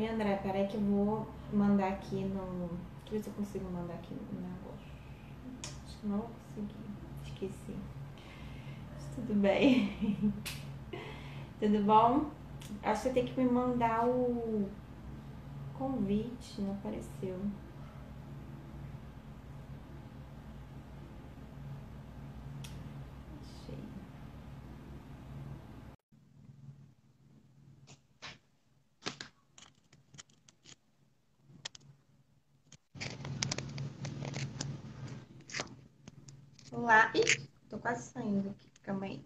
Oi, André, peraí que eu vou mandar aqui no. Deixa eu ver se eu consigo mandar aqui no negócio. Acho que não vou conseguir. Esqueci. Tudo bem. tudo bom? Acho que você tem que me mandar o convite, não apareceu. Achei. Olá. Ih, tô quase saindo aqui. Calma aí.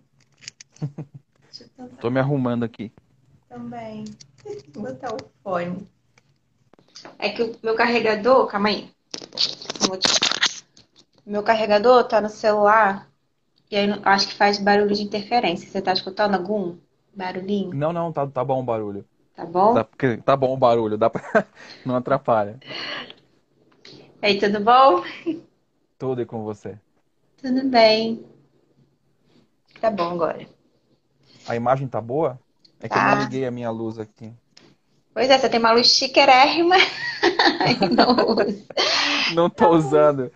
Deixa eu tentar Tô me arrumando aqui. também. Vou botar o fone. É que o meu carregador, calma aí. Meu carregador tá no celular e aí acho que faz barulho de interferência. Você tá escutando algum barulhinho? Não, não, tá, tá bom o barulho. Tá bom? Dá, tá bom o barulho, dá pra... não atrapalha. E aí, tudo bom? Tudo e com você. Tudo bem. Tá bom agora. A imagem tá boa? É que eu Tá. não liguei a minha luz aqui. Pois é, você tem uma luz chiquérrima e não usa. Não tô usando.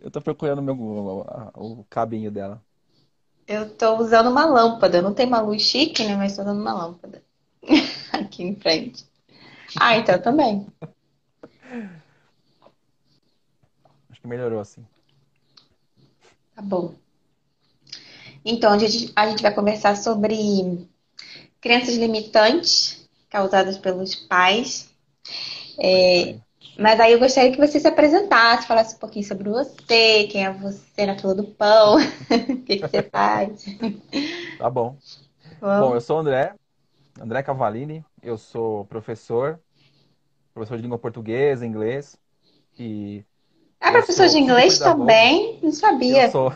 Eu tô procurando meu, o, o cabinho dela. Eu tô usando uma lâmpada. Não tenho uma luz chique, né? Mas tô usando uma lâmpada. Aqui em frente. Ah, então também. Acho que melhorou assim. Tá bom. Então, a gente, a gente vai conversar sobre crenças limitantes causadas pelos pais. É, mas aí eu gostaria que você se apresentasse, falasse um pouquinho sobre você, quem é você na fila do pão, o que que você faz. Tá bom. Bom, Vamos. eu sou o André, André Cavalini. Eu sou professor, professor de língua portuguesa, inglês. E Ah, eu professor de inglês também? Não Eu sabia. sou.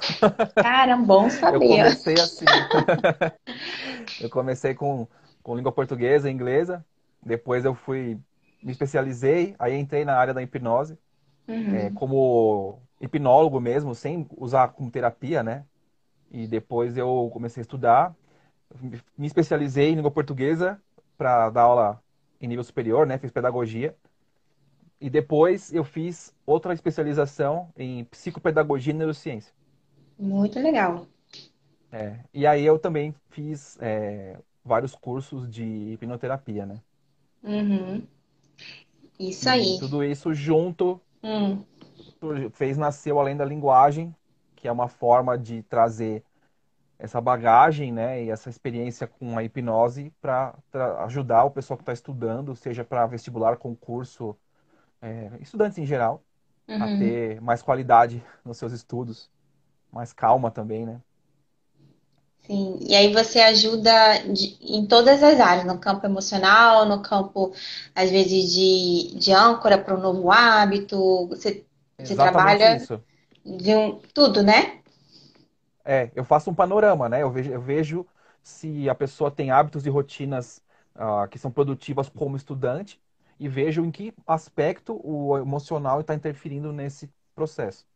Caramba, bom Eu saber. comecei assim. Eu comecei com, com língua portuguesa e inglesa. Depois eu fui, me especializei, aí entrei na área da hipnose, é, Uhum. como hipnólogo mesmo, sem usar como terapia, né? E depois eu comecei a estudar, me especializei em língua portuguesa para dar aula em nível superior, né? Fiz pedagogia. E depois eu fiz outra especialização em psicopedagogia e neurociência. Muito legal. É, e aí eu também fiz é, vários cursos de hipnoterapia, né? Uhum. Isso E aí. tudo isso junto Hum, fez nascer o Além da Linguagem, que é uma forma de trazer essa bagagem, né, e essa experiência com a hipnose para ajudar o pessoal que está estudando, seja para vestibular, concurso, é, estudantes em geral, a uhum. ter mais qualidade nos seus estudos, mais calma também, né? Sim, e aí você ajuda de- em todas as áreas, no campo emocional, no campo, às vezes, de, de âncora para um novo hábito, você, você trabalha isso. de um, tudo, né? É, eu faço um panorama, né? Eu vejo, eu vejo se a pessoa tem hábitos e rotinas ah, que são produtivas como estudante e vejo em que aspecto o emocional está interferindo nesse processo.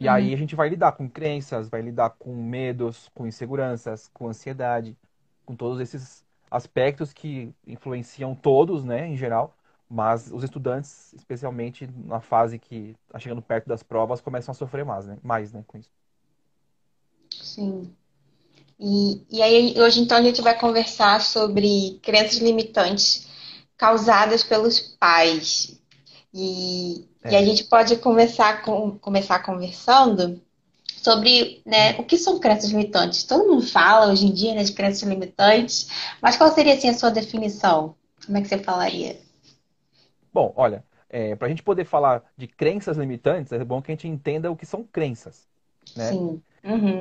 E Uhum. aí a gente vai lidar com crenças, vai lidar com medos, com inseguranças, com ansiedade, com todos esses aspectos que influenciam todos, né, em geral, mas os estudantes, especialmente na fase que está chegando perto das provas, começam a sofrer mais, né, mais, né, com isso. Sim. E, e aí, hoje, então, a gente vai conversar sobre crenças limitantes causadas pelos pais. E, e a É. gente pode começar, com, começar conversando sobre, né, o que são crenças limitantes. Todo mundo fala hoje em dia, né, de crenças limitantes, mas qual seria, assim, a sua definição? Como é que você falaria? Bom, olha, para a gente poder falar de crenças limitantes, é bom que a gente entenda o que são crenças, né? Sim.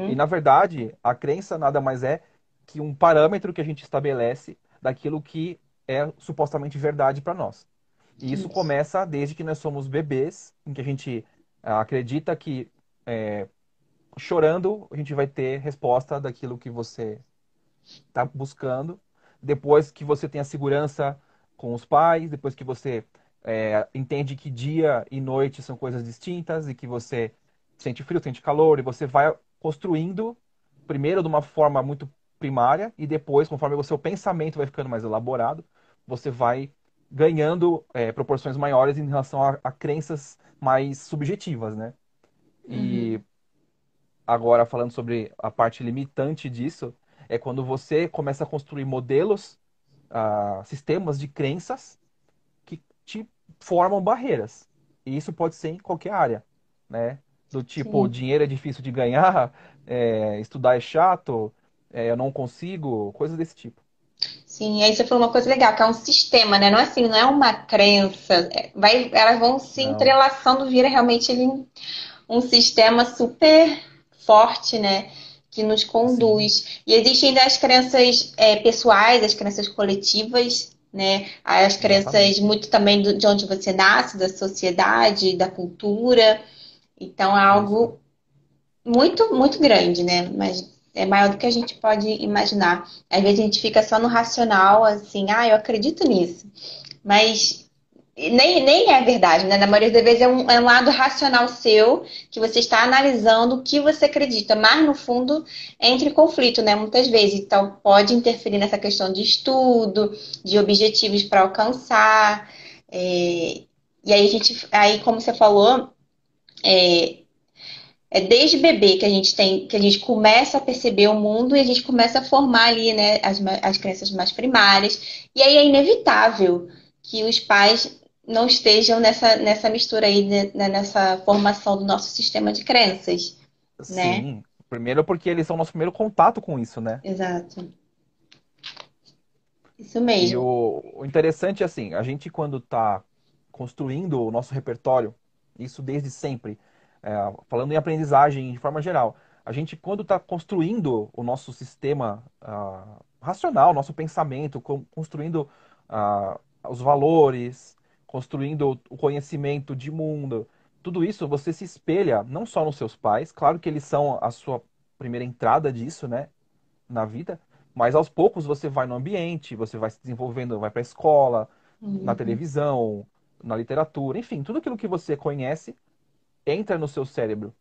E, Uhum. na verdade, a crença nada mais é que um parâmetro que a gente estabelece daquilo que é supostamente verdade para nós. E isso Isso. começa desde que nós somos bebês, em que a gente ah, acredita que é, chorando a gente vai ter resposta daquilo que você está buscando. Depois que você tem a segurança com os pais, depois que você é, entende que dia e noite são coisas distintas e que você sente frio, sente calor, e você vai construindo, primeiro de uma forma muito primária, e depois, conforme o seu pensamento vai ficando mais elaborado, você vai ganhando é, proporções maiores em relação a, a, crenças mais subjetivas, né? E uhum. agora falando sobre a parte limitante disso, é quando você começa a construir modelos, uh, sistemas de crenças que te formam barreiras. E isso pode ser em qualquer área, né? Do tipo, Sim. dinheiro é difícil de ganhar, é, estudar é chato, é, eu não consigo, coisas desse tipo. Sim, aí você falou uma coisa legal, que é um sistema, né? Não é assim, não é uma crença. É, vai, elas vão se não. entrelaçando, vira realmente um sistema super forte, né? Que nos conduz. Sim. E existem ainda as crenças é, pessoais, as crenças coletivas, né? As crenças muito também do, de onde você nasce, da sociedade, da cultura. Então é algo muito, muito grande, né? Mas é maior do que a gente pode imaginar. Às vezes a gente fica só no racional, assim, ah, eu acredito nisso. Mas nem, nem é verdade, né? Na maioria das vezes é um, é um lado racional seu, que você está analisando o que você acredita, mas no fundo entra em conflito, né? Muitas vezes. Então pode interferir nessa questão de estudo, de objetivos para alcançar. É... E aí a gente, aí como você falou, é, é desde bebê que a gente tem, que a gente começa a perceber o mundo e a gente começa a formar ali, né, as, as crenças mais primárias. E aí é inevitável que os pais não estejam nessa, nessa mistura aí, né, nessa formação do nosso sistema de crenças. Né? Sim. Né? Primeiro porque eles são o nosso primeiro contato com isso, né? Exato. Isso mesmo. E o, o interessante é assim, a gente quando está construindo o nosso repertório, isso desde sempre, é, falando em aprendizagem de forma geral, a gente, quando está construindo o nosso sistema uh, racional, nosso pensamento, construindo uh, os valores, construindo o conhecimento de mundo, tudo isso você se espelha não só nos seus pais, claro que eles são a sua primeira entrada disso, né, na vida, mas aos poucos você vai no ambiente, você vai se desenvolvendo, vai para a escola, uhum. na televisão, na literatura, enfim, tudo aquilo que você conhece entra no seu cérebro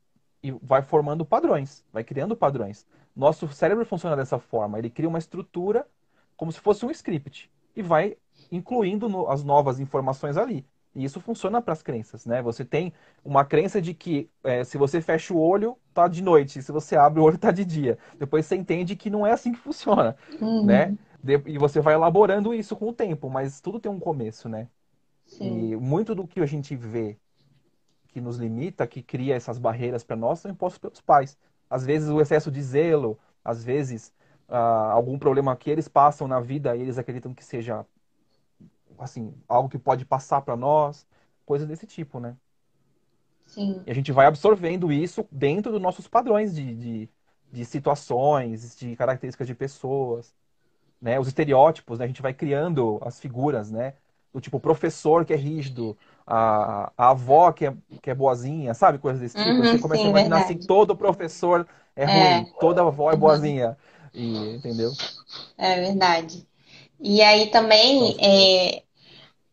e vai formando padrões, vai criando padrões. Nosso cérebro funciona dessa forma, ele cria uma estrutura como se fosse um script e vai incluindo no, as novas informações ali. E isso funciona para as crenças, né? Você tem uma crença de que é, se você fecha o olho, tá de noite. Se você abre o olho, tá de dia. Depois você entende que não é assim que funciona, uhum. né? De, e você vai elaborando isso com o tempo, mas tudo tem um começo, né? Sim. E muito do que a gente vê que nos limita, que cria essas barreiras para nós, são impostos pelos pais. Às vezes o excesso de zelo, às vezes uh, algum problema que eles passam na vida e eles acreditam que seja assim algo que pode passar para nós, coisas desse tipo, né? Sim. E a gente vai absorvendo isso dentro dos nossos padrões de, de, de situações, de características de pessoas, né? Os estereótipos, né? A gente vai criando as figuras, né? Do tipo professor que é rígido, a, a avó que é, que é boazinha, sabe? Coisas desse tipo. Uhum, Você começa sim, a imaginar verdade. assim, todo professor é, é. ruim, toda avó é uhum. boazinha. E, entendeu? É verdade. E aí também, é,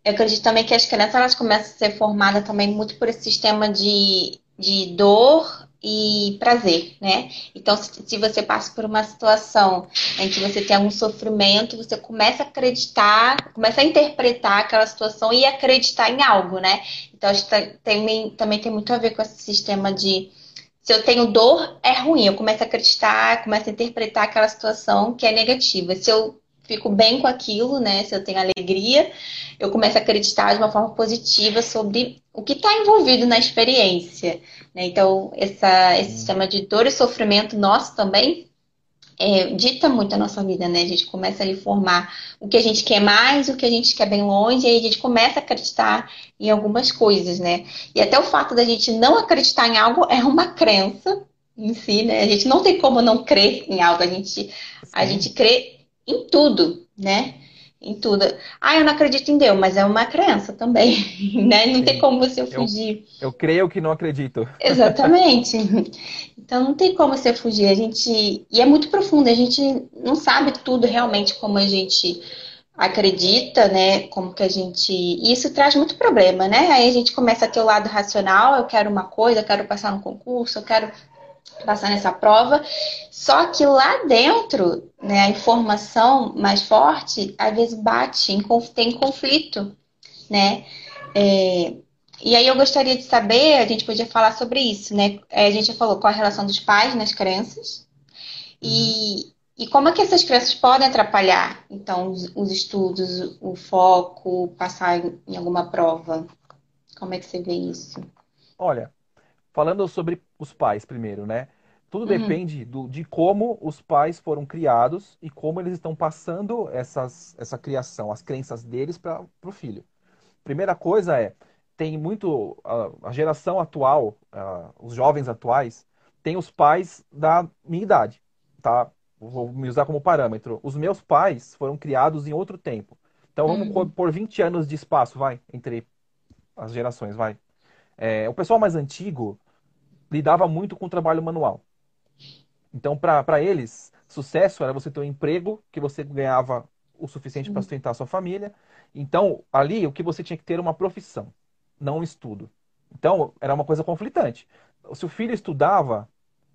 eu acredito também que as crianças elas começam a ser formadas também muito por esse sistema de, de dor e prazer, né? Então, se, se, você passa por uma situação em que você tem algum sofrimento, você começa a acreditar, começa a interpretar aquela situação e acreditar em algo, né? Então, acho que tem, também tem muito a ver com esse sistema de se eu tenho dor, é ruim. Eu começo a acreditar, começo a interpretar aquela situação que é negativa. Se eu fico bem com aquilo, né? Se eu tenho alegria, eu começo a acreditar de uma forma positiva sobre o que está envolvido na experiência. Né? Então, essa, esse sistema de dor e sofrimento nosso também é, dita muito a nossa vida, né? A gente começa a formar o que a gente quer mais, o que a gente quer bem longe, e aí a gente começa a acreditar em algumas coisas, né? E até o fato da gente não acreditar em algo é uma crença em si, né? A gente não tem como não crer em algo, a gente, a gente crê em tudo, né? Em tudo. Ah, eu não acredito em Deus, mas é uma crença também, né? Não Sim. tem como você fugir. Eu, eu creio que não acredito. Exatamente. Então não tem como você fugir. A gente e é muito profundo. A gente não sabe tudo realmente como a gente acredita, né? Como que a gente. E isso traz muito problema, né? Aí a gente começa a ter o lado racional, eu quero uma coisa, eu quero passar no concurso, eu quero passar nessa prova. Só que lá dentro, né, a informação mais forte, às vezes bate, tem conflito. né? É, e aí eu gostaria de saber, a gente podia falar sobre isso, né? É, a gente já falou qual a relação dos pais nas crenças e, e como é que essas crenças podem atrapalhar, então, os, os estudos, o foco, passar em alguma prova. Como é que você vê isso? Olha, falando sobre os pais primeiro, né? Tudo uhum. depende do, de como os pais foram criados e como eles estão passando essas, essa criação, as crenças deles para o filho. Primeira coisa é, tem muito. A, a geração atual, os jovens atuais, tem os pais da minha idade, tá? Vou me usar como parâmetro. Os meus pais foram criados em outro tempo. Então vamos uhum. por 20 anos de espaço, vai, entre as gerações, vai. É, o pessoal mais antigo lidava muito com o trabalho manual. Então, para eles, sucesso era você ter um emprego que você ganhava o suficiente para sustentar a sua família. Então, ali, o que você tinha que ter era uma profissão, não um estudo. Então, era uma coisa conflitante. Se o filho estudava,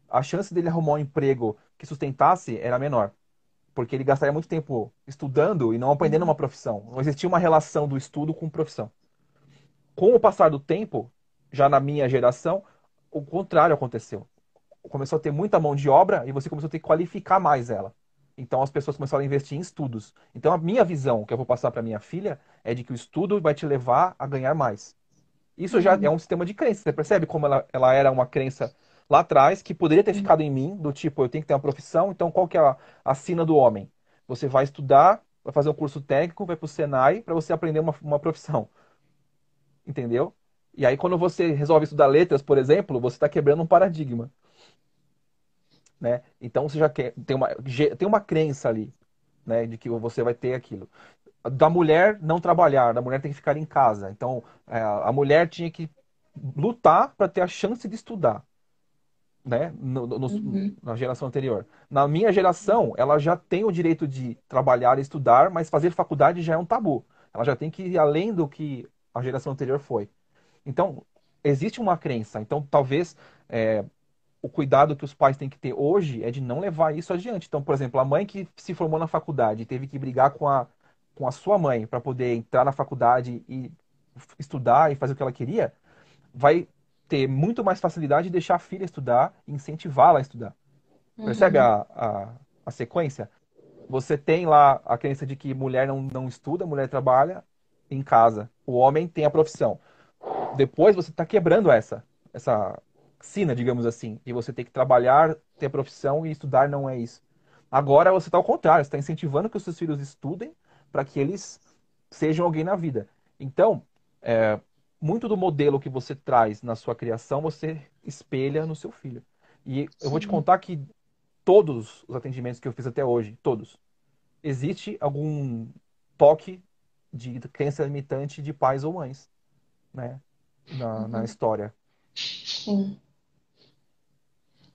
a chance dele arrumar um emprego que sustentasse era menor. Porque ele gastaria muito tempo estudando e não aprendendo uma profissão. Não existia uma relação do estudo com profissão. Com o passar do tempo, já na minha geração, o contrário aconteceu. Começou a ter muita mão de obra e você começou a ter que qualificar mais ela. Então as pessoas começaram a investir em estudos. Então a minha visão que eu vou passar para minha filha é de que o estudo vai te levar a ganhar mais. Isso já uhum. é um sistema de crença. Você percebe como ela, ela era uma crença lá atrás que poderia ter uhum. ficado em mim, do tipo, eu tenho que ter uma profissão, então qual que é a, a sina do homem? Você vai estudar, vai fazer um curso técnico, vai para o Senai para você aprender uma, uma profissão. Entendeu? E aí, quando você resolve estudar letras, por exemplo, você está quebrando um paradigma. Né? Então, você já quer, tem, uma, tem uma crença ali né, de que você vai ter aquilo. Da mulher não trabalhar, da mulher tem que ficar em casa. Então, é, a mulher tinha que lutar para ter a chance de estudar. Né? No, no, uhum. Na geração anterior. Na minha geração, ela já tem o direito de trabalhar e estudar, mas fazer faculdade já é um tabu. Ela já tem que ir além do que a geração anterior foi. Então, existe uma crença. Então, talvez é, o cuidado que os pais têm que ter hoje é de não levar isso adiante. Então, por exemplo, a mãe que se formou na faculdade e teve que brigar com a, com a sua mãe para poder entrar na faculdade e estudar e fazer o que ela queria, vai ter muito mais facilidade de deixar a filha estudar e incentivá-la a estudar. Uhum. Percebe a, a, a, sequência? Você tem lá a crença de que mulher não, não estuda, mulher trabalha em casa. O homem tem a profissão depois você está quebrando essa, essa sina, digamos assim, e você tem que trabalhar, ter profissão e estudar não é isso. Agora você está ao contrário, está incentivando que os seus filhos estudem para que eles sejam alguém na vida. Então, é, muito do modelo que você traz na sua criação, você espelha no seu filho. E Sim. eu vou te contar que todos os atendimentos que eu fiz até hoje, todos, existe algum toque de crença limitante de pais ou mães, né? Na, uhum. na história. Sim.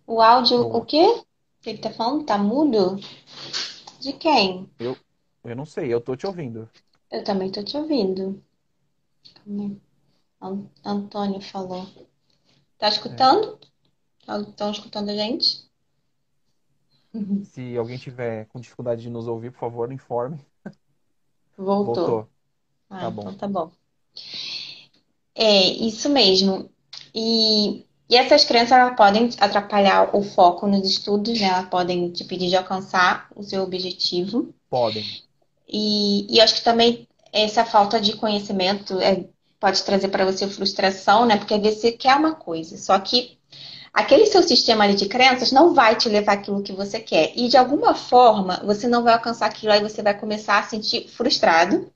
O áudio, Bom. o quê? Que ele tá falando? Tá mudo? De quem? Eu, eu não sei, eu tô te ouvindo. Eu também tô te ouvindo. Antônio falou. Tá escutando? Estão é. escutando a gente? Se alguém tiver com dificuldade de nos ouvir, por favor, informe. Voltou. Voltou. Ah, tá bom. Então tá bom. É, isso mesmo. E, e essas crenças elas podem atrapalhar o foco nos estudos, né? Elas podem te pedir de alcançar o seu objetivo. Podem. E, e acho que também essa falta de conhecimento é, pode trazer para você frustração, né? Porque você quer uma coisa, só que aquele seu sistema ali de crenças não vai te levar aquilo que você quer. E de alguma forma você não vai alcançar aquilo, aí você vai começar a sentir frustrado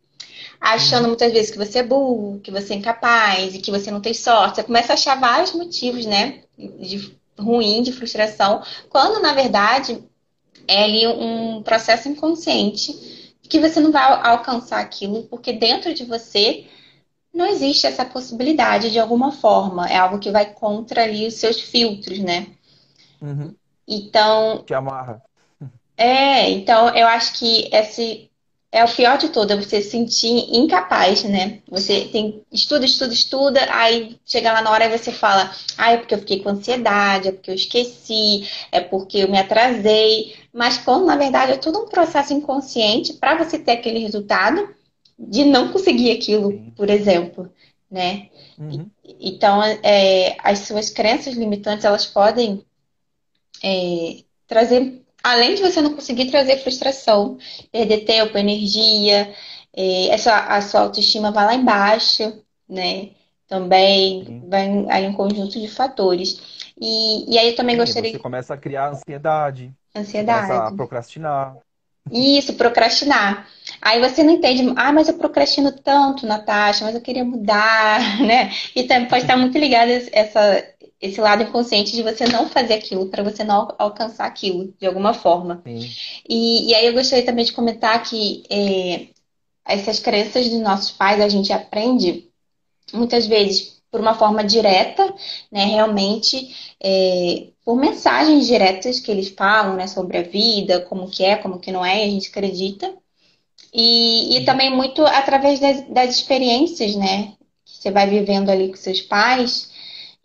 achando uhum. muitas vezes que você é burro, que você é incapaz e que você não tem sorte. Você começa a achar vários motivos, né, de ruim, de frustração, quando na verdade é ali um processo inconsciente que você não vai alcançar aquilo, porque dentro de você não existe essa possibilidade de alguma forma. É algo que vai contra ali os seus filtros, né? Uhum. Então. Te amarra. É, então eu acho que esse é o pior de tudo, é você se sentir incapaz, né? Você tem estuda, estuda, estuda, aí chega lá na hora e você fala, ah, é porque eu fiquei com ansiedade, é porque eu esqueci, é porque eu me atrasei. Mas quando na verdade é tudo um processo inconsciente para você ter aquele resultado de não conseguir aquilo, por exemplo, né? Uhum. Então, é, as suas crenças limitantes, elas podem é, trazer, além de você não conseguir trazer frustração, perder tempo, energia, é, essa, a sua autoestima vai lá embaixo, né? Também vai aí um conjunto de fatores. E, e aí eu também Sim, gostaria. Você começa a criar ansiedade. Ansiedade. Começa a procrastinar. Isso, procrastinar. Aí você não entende, ah, mas eu procrastino tanto, Natasha, mas eu queria mudar, né? E também pode estar muito ligado essa, esse lado inconsciente de você não fazer aquilo, para você não alcançar aquilo, de alguma forma. E, e, aí eu gostaria também de comentar que é, essas crenças dos nossos pais a gente aprende muitas vezes por uma forma direta, né? Realmente é, por mensagens diretas que eles falam, né? Sobre a vida, como que é, como que não é, e a gente acredita. E, e também muito através das, das experiências, né? Que você vai vivendo ali com seus pais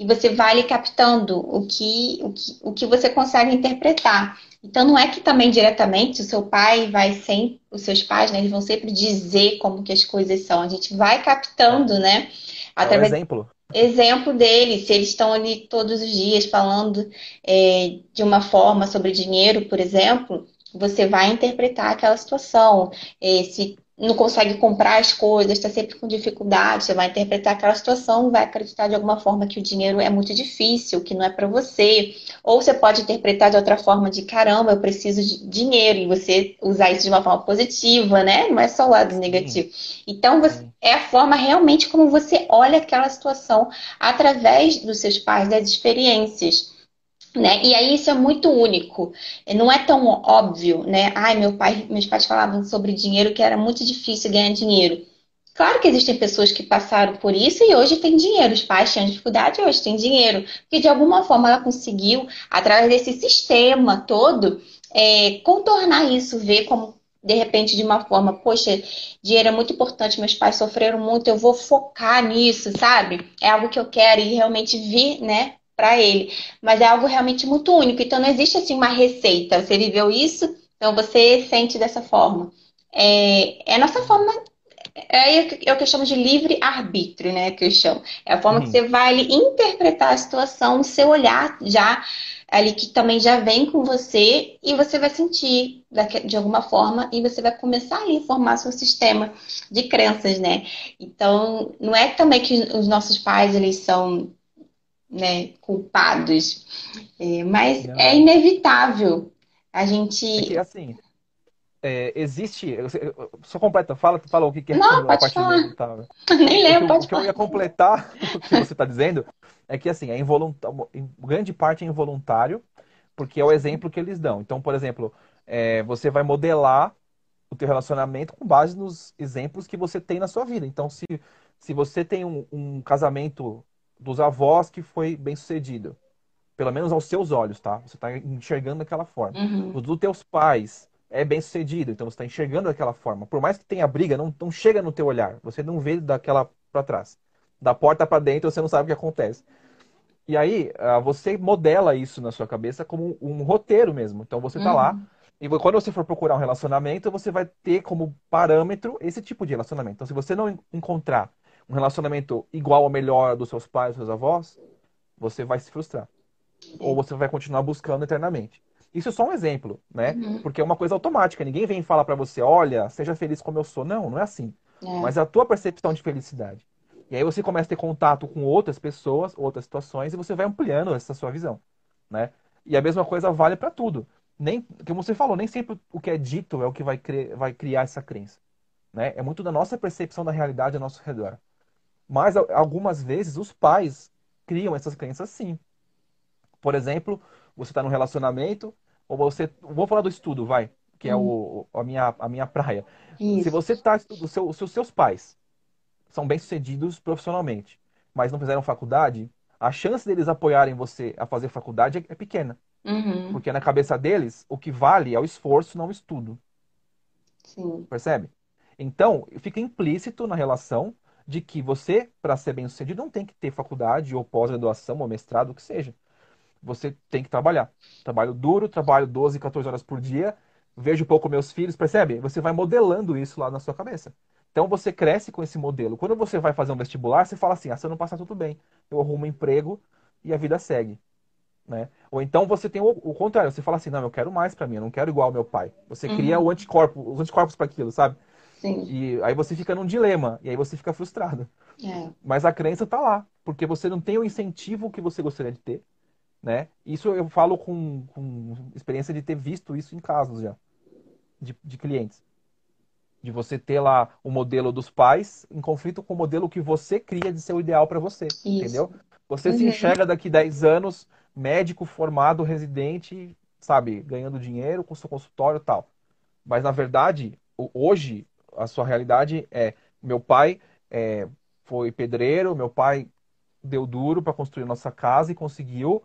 e você vai ali captando o que, o que, o que você consegue interpretar. Então não é que também diretamente o seu pai vai sempre, os seus pais, né, eles vão sempre dizer como que as coisas são. A gente vai captando, né? Através... É um exemplo. Exemplo deles, se eles estão ali todos os dias falando é, de uma forma sobre dinheiro, por exemplo, você vai interpretar aquela situação. É, se não consegue comprar as coisas, está sempre com dificuldade, você vai interpretar aquela situação, vai acreditar de alguma forma que o dinheiro é muito difícil, que não é para você. Ou você pode interpretar de outra forma de caramba, eu preciso de dinheiro, e você usar isso de uma forma positiva, né? Não é só o lado negativo. Então, você, é a forma realmente como você olha aquela situação através dos seus pais, das experiências. Né? E aí isso é muito único, não é tão óbvio, né? Ai, meu pai, meus pais falavam sobre dinheiro que era muito difícil ganhar dinheiro. Claro que existem pessoas que passaram por isso e hoje têm dinheiro. Os pais tinham dificuldade e hoje têm dinheiro. Porque de alguma forma ela conseguiu, através desse sistema todo, é, contornar isso, ver como, de repente, de uma forma, poxa, dinheiro é muito importante, meus pais sofreram muito, eu vou focar nisso, sabe? É algo que eu quero e realmente vi, né? Para ele. Mas é algo realmente muito único. Então não existe assim uma receita. Você viveu isso, então você sente dessa forma. É, é a nossa forma. É, é o que eu chamo de livre arbítrio, né? Que eu chamo. É a forma uhum. que você vai ali, interpretar a situação, o seu olhar já ali que também já vem com você e você vai sentir de alguma forma e você vai começar a formar seu sistema de crenças, né? Então, não é também que os nossos pais eles são né, culpados. É, mas Não. é inevitável a gente. É que, assim, é, existe. Só completa, fala, fala o que, que é Não, a parte falar. inevitável. Nem lembro, pode O que eu ia completar o que você está dizendo é que, assim, é involuntário, grande parte é involuntário, porque é o exemplo que eles dão. Então, por exemplo, é, você vai modelar o teu relacionamento com base nos exemplos que você tem na sua vida. Então, se, se você tem um, um casamento dos avós que foi bem sucedido. Pelo menos aos seus olhos, tá? Você está enxergando daquela forma. Uhum. O dos teus pais é bem sucedido, então você está enxergando daquela forma. Por mais que tenha briga, não, não chega no teu olhar. Você não vê daquela para trás. Da porta para dentro, você não sabe o que acontece. E aí, ah, você modela isso na sua cabeça como um roteiro mesmo. Então você está uhum. lá e quando você for procurar um relacionamento, você vai ter como parâmetro esse tipo de relacionamento. Então, se você não encontrar um relacionamento igual ou melhor dos seus pais, dos seus avós, você vai se frustrar. Ou você vai continuar buscando eternamente. Isso é só um exemplo, né? Uhum. Porque é uma coisa automática. Ninguém vem falar para você, olha, seja feliz como eu sou. Não, não é assim. É. Mas é a tua percepção de felicidade. E aí você começa a ter contato com outras pessoas, outras situações, e você vai ampliando essa sua visão, né? E a mesma coisa vale para tudo. Nem, como você falou, nem sempre o que é dito é o que vai, cre vai criar essa crença. Né? É muito da nossa percepção da realidade ao nosso redor. Mas algumas vezes os pais criam essas crenças sim. Por exemplo, você está num relacionamento, ou você. Vou falar do estudo, vai, que é o, a, minha, a minha praia. Isso. Se você está. Seu, os seus pais são bem-sucedidos profissionalmente, mas não fizeram faculdade, a chance deles apoiarem você a fazer faculdade é, é pequena. Uhum. Porque na cabeça deles, o que vale é o esforço, não o estudo. Sim. Percebe? Então, fica implícito na relação de que você, para ser bem sucedido, não tem que ter faculdade ou pós-graduação ou mestrado, o que seja. Você tem que trabalhar. Trabalho duro, trabalho 12, 14 horas por dia, vejo pouco meus filhos, percebe? Você vai modelando isso lá na sua cabeça. Então você cresce com esse modelo. Quando você vai fazer um vestibular, você fala assim: ah, se eu não passar, tudo bem. Eu arrumo um emprego e a vida segue. Né? Ou então você tem o, o contrário, você fala assim: não, eu quero mais para mim, eu não quero igual ao meu pai. Você uhum. cria o anticorpo, os anticorpos para aquilo, sabe? Sim. E aí você fica num dilema, e aí você fica frustrado. É. Mas a crença tá lá, porque você não tem o incentivo que você gostaria de ter. Né? Isso eu falo com, com experiência de ter visto isso em casos já, de, de clientes de você ter lá o modelo dos pais em conflito com o modelo que você cria de ser o ideal para você, Isso. entendeu? Você uhum. se enxerga daqui 10 anos médico formado, residente, sabe, ganhando dinheiro com seu consultório e tal. Mas na verdade, hoje a sua realidade é meu pai é, foi pedreiro, meu pai deu duro para construir nossa casa e conseguiu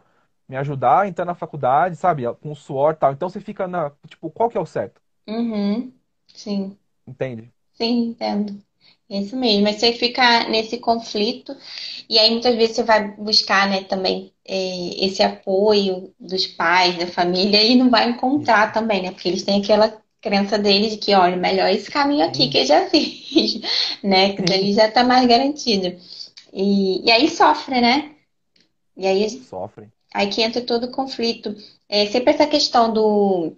me ajudar a entrar na faculdade, sabe, com suor e tal. Então você fica na, tipo, qual que é o certo? Uhum. Sim. Entende? Sim, entendo. Isso mesmo. Mas você fica nesse conflito e aí muitas vezes você vai buscar, né, também é, esse apoio dos pais, da família e não vai encontrar também, né? Porque eles têm aquela crença deles de que, olha, melhor esse caminho aqui que eu já fiz, né? Que daí já tá mais garantido. E, e aí sofre, né? E aí sofre. Aí que entra todo o conflito. É sempre essa questão do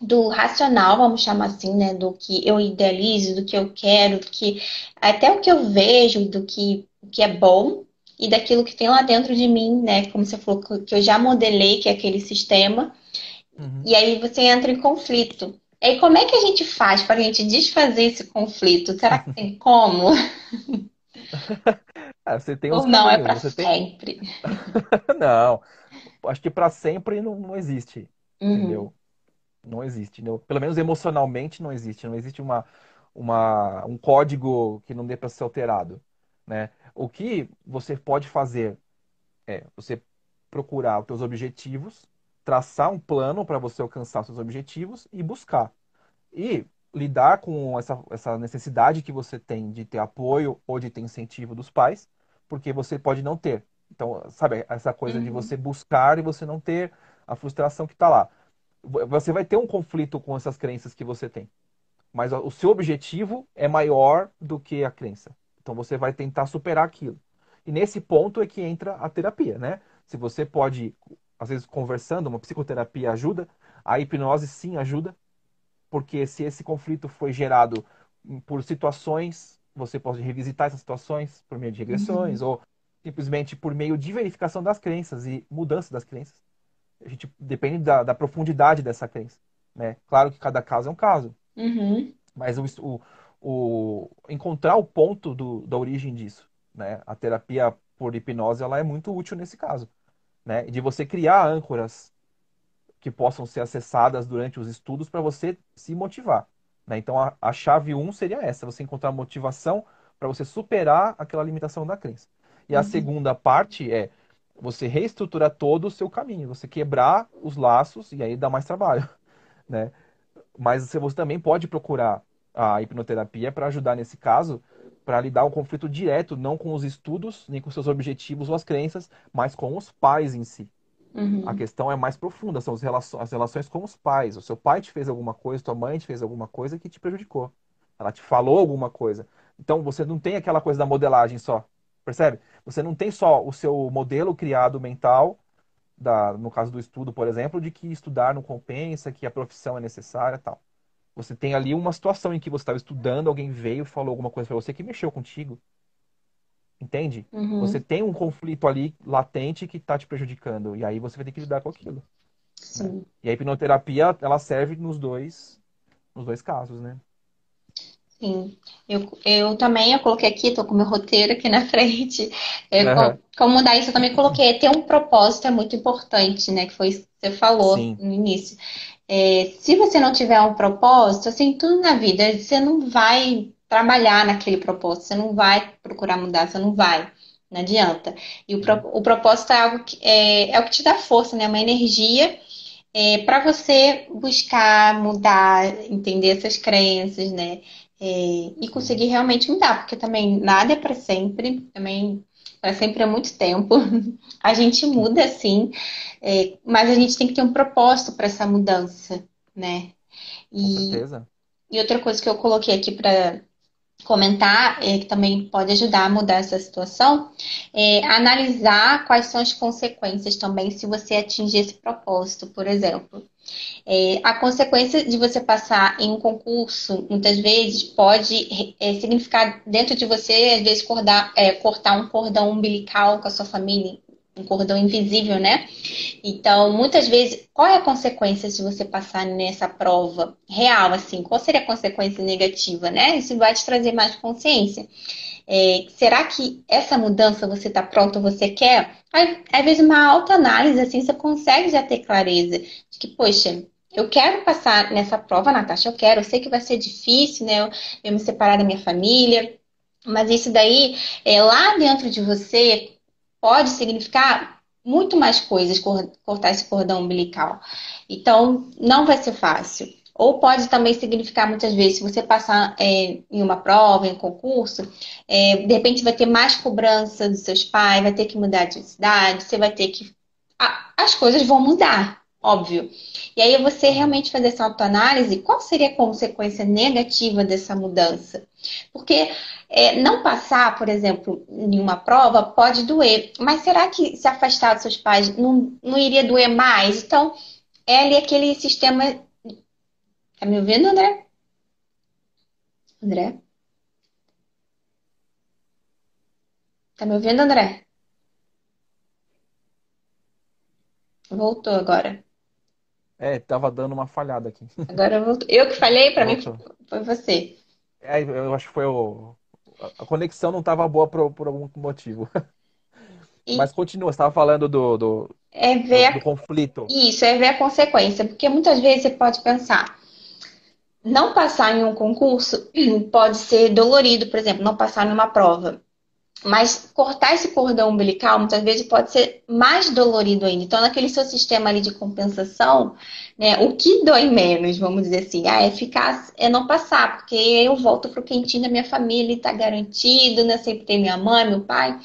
do racional, vamos chamar assim, né, do que eu idealizo, do que eu quero, do que até o que eu vejo, do que, que é bom e daquilo que tem lá dentro de mim, né, como você falou que eu já modelei, que é aquele sistema. Uhum. E aí você entra em conflito. E aí como é que a gente faz para a gente desfazer esse conflito? Será que tem como? ah, você tem Ou não, é para sempre. Tem... não, acho que para sempre não, não existe, uhum. entendeu? Não existe. Não, pelo menos emocionalmente não existe. Não existe uma, uma, um código que não dê para ser alterado. Né? O que você pode fazer é você procurar os seus objetivos, traçar um plano para você alcançar seus objetivos e buscar. E lidar com essa, essa necessidade que você tem de ter apoio ou de ter incentivo dos pais, porque você pode não ter. Então, sabe, essa coisa uhum. de você buscar e você não ter a frustração que está lá você vai ter um conflito com essas crenças que você tem. Mas o seu objetivo é maior do que a crença. Então você vai tentar superar aquilo. E nesse ponto é que entra a terapia, né? Se você pode, às vezes conversando, uma psicoterapia ajuda, a hipnose sim ajuda, porque se esse conflito foi gerado por situações, você pode revisitar essas situações por meio de regressões uhum. ou simplesmente por meio de verificação das crenças e mudança das crenças a gente depende da, da profundidade dessa crença. Né? Claro que cada caso é um caso. Uhum. Mas o, o, o, encontrar o ponto do, da origem disso. Né? A terapia por hipnose ela é muito útil nesse caso. Né? De você criar âncoras que possam ser acessadas durante os estudos para você se motivar. Né? Então a, a chave 1 um seria essa, você encontrar motivação para você superar aquela limitação da crença. E a uhum. segunda parte é você reestruturar todo o seu caminho, você quebrar os laços e aí dá mais trabalho, né? Mas você também pode procurar a hipnoterapia para ajudar nesse caso, para lidar um conflito direto, não com os estudos, nem com seus objetivos ou as crenças, mas com os pais em si. Uhum. A questão é mais profunda, são as relações, as relações com os pais. O seu pai te fez alguma coisa, tua mãe te fez alguma coisa que te prejudicou. Ela te falou alguma coisa. Então você não tem aquela coisa da modelagem só. Percebe? Você não tem só o seu modelo criado mental, da, no caso do estudo, por exemplo, de que estudar não compensa, que a profissão é necessária tal. Você tem ali uma situação em que você estava estudando, alguém veio e falou alguma coisa para você que mexeu contigo. Entende? Uhum. Você tem um conflito ali latente que está te prejudicando. E aí você vai ter que lidar com aquilo. Sim. Né? E a hipnoterapia, ela serve nos dois, nos dois casos, né? Sim, eu, eu também eu coloquei aqui, estou com meu roteiro aqui na frente. Eu, uhum. Como mudar isso, eu também coloquei. Ter um propósito é muito importante, né? Que foi isso que você falou Sim. no início. É, se você não tiver um propósito, assim, tudo na vida, você não vai trabalhar naquele propósito, você não vai procurar mudar, você não vai. Não adianta. E o, o propósito é algo que é, é o que te dá força, né? Uma energia é, para você buscar mudar, entender essas crenças, né? É, e conseguir realmente mudar, porque também nada é para sempre, também para sempre é muito tempo. A gente muda sim, é, mas a gente tem que ter um propósito para essa mudança, né? E, Com certeza. E outra coisa que eu coloquei aqui para comentar, é, que também pode ajudar a mudar essa situação, é analisar quais são as consequências também se você atingir esse propósito, por exemplo. É, a consequência de você passar em um concurso, muitas vezes, pode é, significar dentro de você, às vezes, cortar, é, cortar um cordão umbilical com a sua família, um cordão invisível, né? Então, muitas vezes, qual é a consequência de você passar nessa prova real, assim? Qual seria a consequência negativa, né? Isso vai te trazer mais consciência. É, será que essa mudança você está pronto, você quer? Às vezes, uma autoanálise, assim, você consegue já ter clareza que, poxa, eu quero passar nessa prova, Natasha, eu quero, eu sei que vai ser difícil, né? Eu, eu me separar da minha família, mas isso daí, é, lá dentro de você, pode significar muito mais coisas cortar esse cordão umbilical. Então, não vai ser fácil. Ou pode também significar, muitas vezes, se você passar é, em uma prova, em um concurso, é, de repente vai ter mais cobrança dos seus pais, vai ter que mudar de cidade, você vai ter que. as coisas vão mudar, óbvio. E aí você realmente fazer essa autoanálise, qual seria a consequência negativa dessa mudança? Porque é, não passar, por exemplo, em uma prova pode doer, mas será que se afastar dos seus pais não, não iria doer mais? Então, é ali aquele sistema. Tá me ouvindo, André? André? Tá me ouvindo, André? Voltou agora. É, tava dando uma falhada aqui. Agora voltou. Eu que falei, para mim foi você. É, eu acho que foi o. A conexão não estava boa por, por algum motivo. E... Mas continua, você estava falando do, do, é ver do, do conflito. Isso, é ver a consequência. Porque muitas vezes você pode pensar, não passar em um concurso pode ser dolorido, por exemplo, não passar numa prova. Mas cortar esse cordão umbilical muitas vezes pode ser mais dolorido ainda. Então, naquele seu sistema ali de compensação, né, o que dói menos, vamos dizer assim, ah, é ficar, é não passar, porque eu volto pro quentinho da minha família e tá garantido, né? Sempre tem minha mãe, meu pai.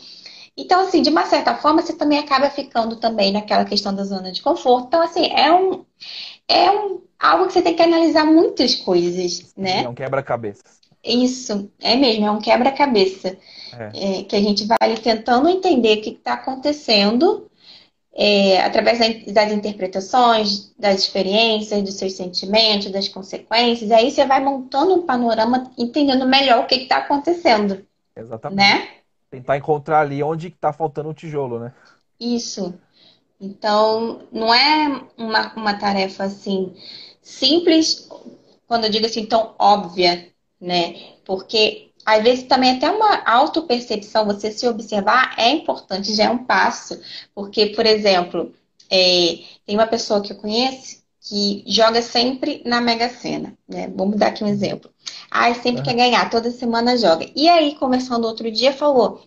Então, assim, de uma certa forma, você também acaba ficando também naquela questão da zona de conforto. Então, assim, é um, é um, algo que você tem que analisar muitas coisas, né? É um quebra-cabeça. Isso, é mesmo, é um quebra-cabeça. É. É, que a gente vai ali tentando entender o que está acontecendo é, através das interpretações, das experiências, dos seus sentimentos, das consequências. Aí você vai montando um panorama, entendendo melhor o que está acontecendo. Exatamente. Né? Tentar encontrar ali onde está faltando o tijolo, né? Isso. Então, não é uma, uma tarefa assim simples, quando eu digo assim, tão óbvia, né? Porque às vezes também até uma autopercepção, você se observar é importante, já é um passo. Porque, por exemplo, é, tem uma pessoa que eu conheço que joga sempre na Mega Sena, né? Vamos dar aqui um exemplo. Ah, sempre quer ganhar, toda semana joga. E aí, conversando outro dia, falou,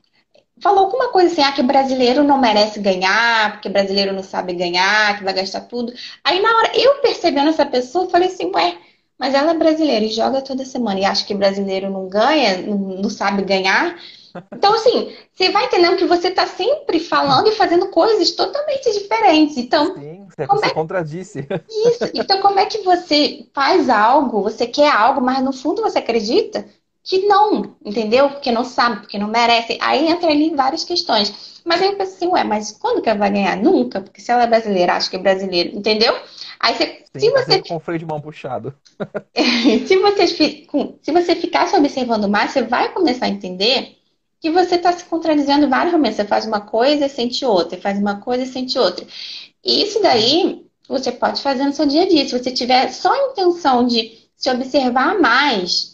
falou alguma coisa assim, ah, que brasileiro não merece ganhar, porque brasileiro não sabe ganhar, que vai gastar tudo. Aí na hora, eu percebendo essa pessoa, falei assim, ué, mas ela é brasileira e joga toda semana e acha que brasileiro não ganha, não sabe ganhar. Então, assim, você vai entendendo que você está sempre falando e fazendo coisas totalmente diferentes. Então, Sim, você como é... contradisse. Isso. Então, como é que você faz algo, você quer algo, mas no fundo você acredita que não, entendeu? Porque não sabe, porque não merece. Aí entra ali várias questões. Mas aí eu penso assim, ué, mas quando que ela vai ganhar? Nunca, porque se ela é brasileira, acha que é brasileiro, entendeu? Aí você, Sim, se você com freio de mão puxado. se você se você ficar se observando mais, você vai começar a entender que você está se contradizendo vários momentos. Você faz uma coisa e sente outra, faz uma coisa e sente outra. E isso daí você pode fazer no seu dia a dia. Se você tiver só a intenção de se observar mais,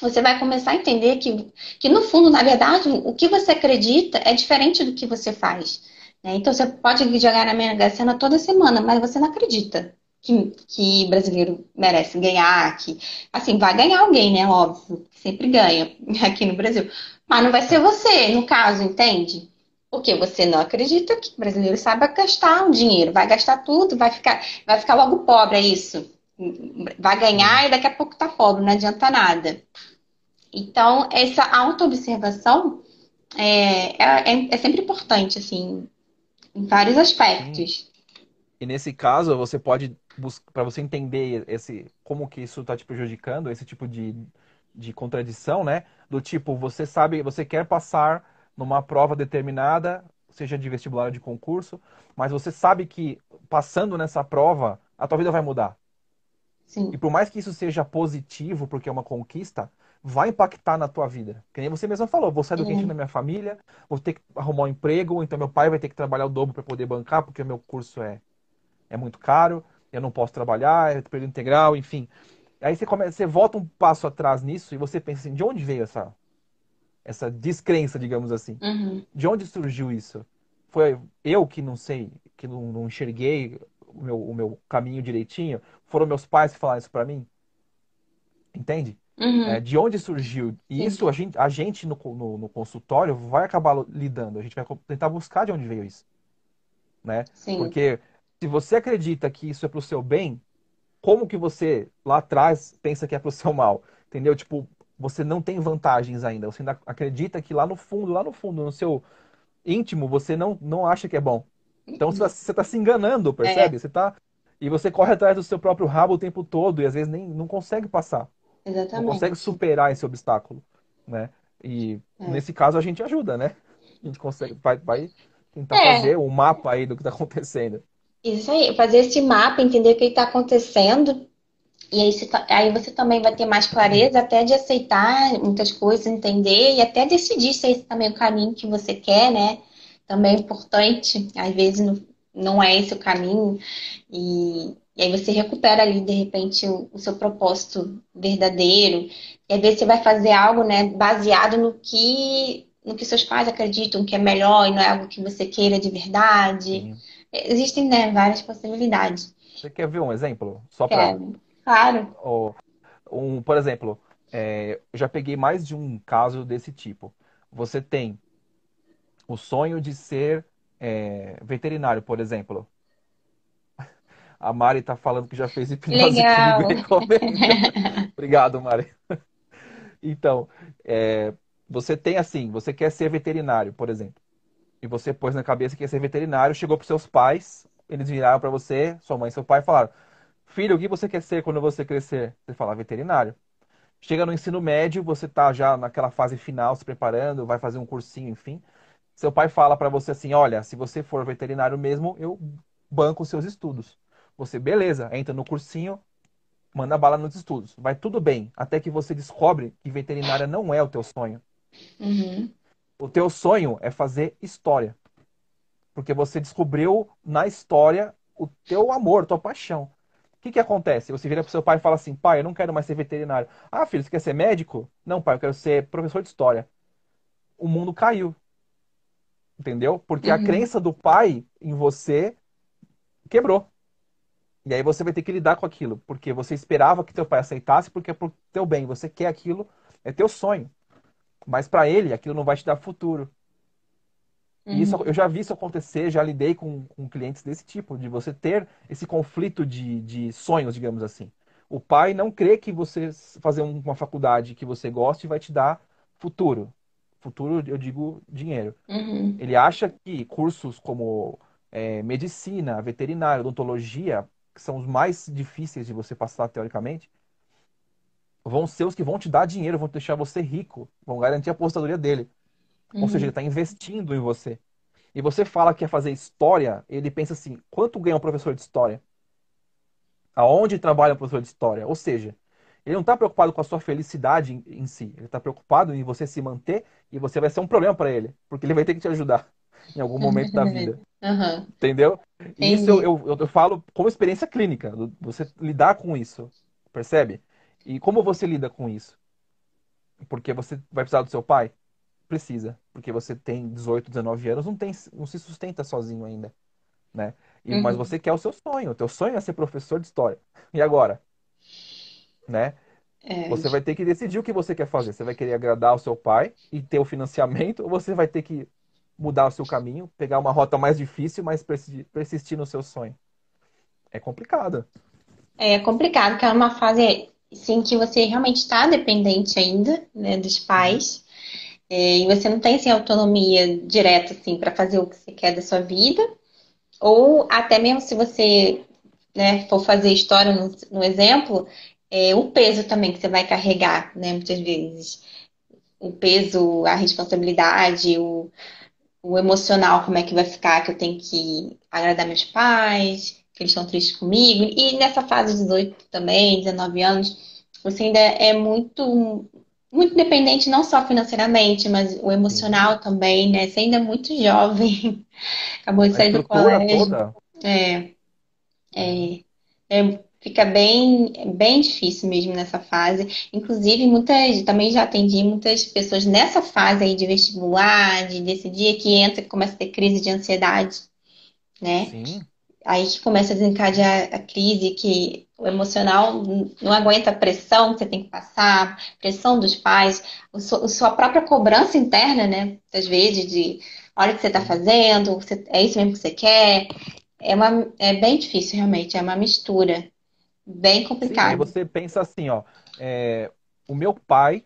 você vai começar a entender que, que no fundo, na verdade, o que você acredita é diferente do que você faz. Né? Então, você pode jogar na Mega Sena toda semana, mas você não acredita que, que brasileiro merece ganhar, que assim, vai ganhar alguém, né? Óbvio, sempre ganha aqui no Brasil. Mas não vai ser você, no caso, entende? Porque você não acredita que o brasileiro sabe gastar o dinheiro, vai gastar tudo, vai ficar, vai ficar logo pobre, é isso. Vai ganhar e daqui a pouco tá pobre, não adianta nada. Então, essa autoobservação é, é, é sempre importante, assim, em vários aspectos. E nesse caso, você pode para você entender esse como que isso está te prejudicando, esse tipo de, de contradição, né? Do tipo, você sabe, você quer passar numa prova determinada, seja de vestibular ou de concurso, mas você sabe que passando nessa prova, a tua vida vai mudar. Sim. E por mais que isso seja positivo, porque é uma conquista, vai impactar na tua vida. Que nem você mesma falou, vou sair do Uhum. quentinho da minha família, vou ter que arrumar um emprego, então meu pai vai ter que trabalhar o dobro para poder bancar, porque o meu curso é, é muito caro, eu não posso trabalhar, é período integral, enfim. Aí você começa, você volta um passo atrás nisso e você pensa assim, de onde veio essa essa descrença, digamos assim? Uhum. De onde surgiu isso? Foi eu que não sei, que não, não enxerguei o meu, o meu caminho direitinho? Foram meus pais que falaram isso pra mim? Entende? Uhum. É, de onde surgiu? E Sim. isso a gente, a gente no, no, no consultório vai acabar lidando. A gente vai tentar buscar de onde veio isso, né? Sim. Porque se você acredita que isso é pro seu bem, como que você lá atrás pensa que é pro seu mal? Entendeu? Tipo, você não tem vantagens ainda. Você ainda acredita que lá no fundo, lá no fundo, no seu íntimo, você não, não acha que é bom. Então você tá, você tá se enganando, percebe? Você tá. E você corre atrás do seu próprio rabo o tempo todo e às vezes nem não consegue passar, não Exatamente. consegue superar esse obstáculo, né? E É. nesse caso a gente ajuda, né? A gente consegue, vai, vai tentar É. fazer um mapa aí do que tá acontecendo. Isso aí, fazer esse mapa, entender o que está acontecendo, e aí, se ta- aí você também vai ter mais clareza até de aceitar muitas coisas, entender e até decidir se é esse também o caminho que você quer, né? Também é importante, às vezes não, não é esse o caminho, e, e aí você recupera ali, de repente, o, o seu propósito verdadeiro, e às vezes você vai fazer algo, né, baseado no que, no que seus pais acreditam que é melhor e não é algo que você queira de verdade. Sim. Existem, né, várias possibilidades. Você quer ver um exemplo? Só para. Claro. Ó, um, por exemplo, é, eu já peguei mais de um caso desse tipo. Você tem o sonho de ser é, veterinário, por exemplo. A Mari tá falando que já fez hipnose Legal. comigo. Obrigado, Mari. Então, é, você tem assim, você quer ser veterinário, por exemplo. E você pôs na cabeça que quer ser veterinário, chegou para seus pais, eles viraram para você, sua mãe e seu pai, e falaram: Filho, o que você quer ser quando você crescer? Você fala veterinário. Chega no ensino médio, você tá já naquela fase final, se preparando, vai fazer um cursinho, enfim. Seu pai fala para você assim: Olha, se você for veterinário mesmo, eu banco os seus estudos. Você, beleza, entra no cursinho, manda bala nos estudos. Vai tudo bem, até que você descobre que veterinária não é o teu sonho. Uhum. O teu sonho é fazer história. Porque você descobriu na história o teu amor, tua paixão. O que que acontece? Você vira pro seu pai e fala assim: pai, eu não quero mais ser veterinário. Ah, filho, você quer ser médico? Não, pai, eu quero ser professor de história. O mundo caiu. Entendeu? Porque a Uhum. crença do pai em você quebrou. E aí você vai ter que lidar com aquilo, porque você esperava que teu pai aceitasse, porque é pro teu bem, você quer aquilo, é teu sonho. Mas para ele, aquilo não vai te dar futuro. E isso, Uhum. eu já vi isso acontecer, já lidei com, com clientes desse tipo, de você ter esse conflito de, de sonhos, digamos assim. O pai não crê que você fazer um- uma faculdade que você goste vai te dar futuro. Futuro, eu digo dinheiro. Uhum. Ele acha que cursos como é, medicina, veterinária, odontologia, que são os mais difíceis de você passar teoricamente, vão ser os que vão te dar dinheiro, vão deixar você rico, vão garantir a aposentadoria dele. Ou Uhum. seja, ele está investindo em você. E você fala que quer fazer história, ele pensa assim: quanto ganha um professor de história? Aonde trabalha um professor de história? Ou seja, ele não está preocupado com a sua felicidade em, em si. Ele está preocupado em você se manter e você vai ser um problema para ele, porque ele vai ter que te ajudar em algum momento da vida. Uhum. Entendeu? E isso eu, eu, eu falo como experiência clínica, você lidar com isso, percebe? E como você lida com isso? Porque você vai precisar do seu pai? Precisa, porque você tem 18, 19 anos, não tem, não se sustenta sozinho ainda, né? E, mas Uhum. você quer o seu sonho, o teu sonho é ser professor de história. E agora? Né? É. Você vai ter que decidir o que você quer fazer. Você vai querer agradar o seu pai e ter o financiamento, ou você vai ter que mudar o seu caminho, pegar uma rota mais difícil, mas persistir, no seu sonho. É complicado. É complicado, porque é uma fase assim, que você realmente está dependente ainda, né, dos pais. É, e você não tem assim, autonomia direta assim, para fazer o que você quer da sua vida. Ou até mesmo se você né, for fazer história no, no exemplo, é, o peso também que você vai carregar, né, muitas vezes. o peso, a responsabilidade, o, o emocional, como é que vai ficar, que eu tenho que agradar meus pais, que eles estão tristes comigo. E nessa fase de 18 também, 19 anos, você ainda é muito muito dependente não só financeiramente, mas o emocional também, né? Você ainda é muito jovem, acabou de sair do colégio. Toda. É, é, é, fica bem, bem difícil mesmo nessa fase. Inclusive, muitas, também já atendi muitas pessoas nessa fase aí de vestibular, de decidir que entra e começa a ter crise de ansiedade, né? Sim. Aí que começa a desencadear a crise, que o emocional não aguenta a pressão que você tem que passar, pressão dos pais, a sua própria cobrança interna, né? Às vezes, de olha o que você está fazendo, é isso mesmo que você quer. É, uma, é bem difícil, realmente, é uma mistura bem complicada. Sim, você pensa assim, ó, é, o meu pai,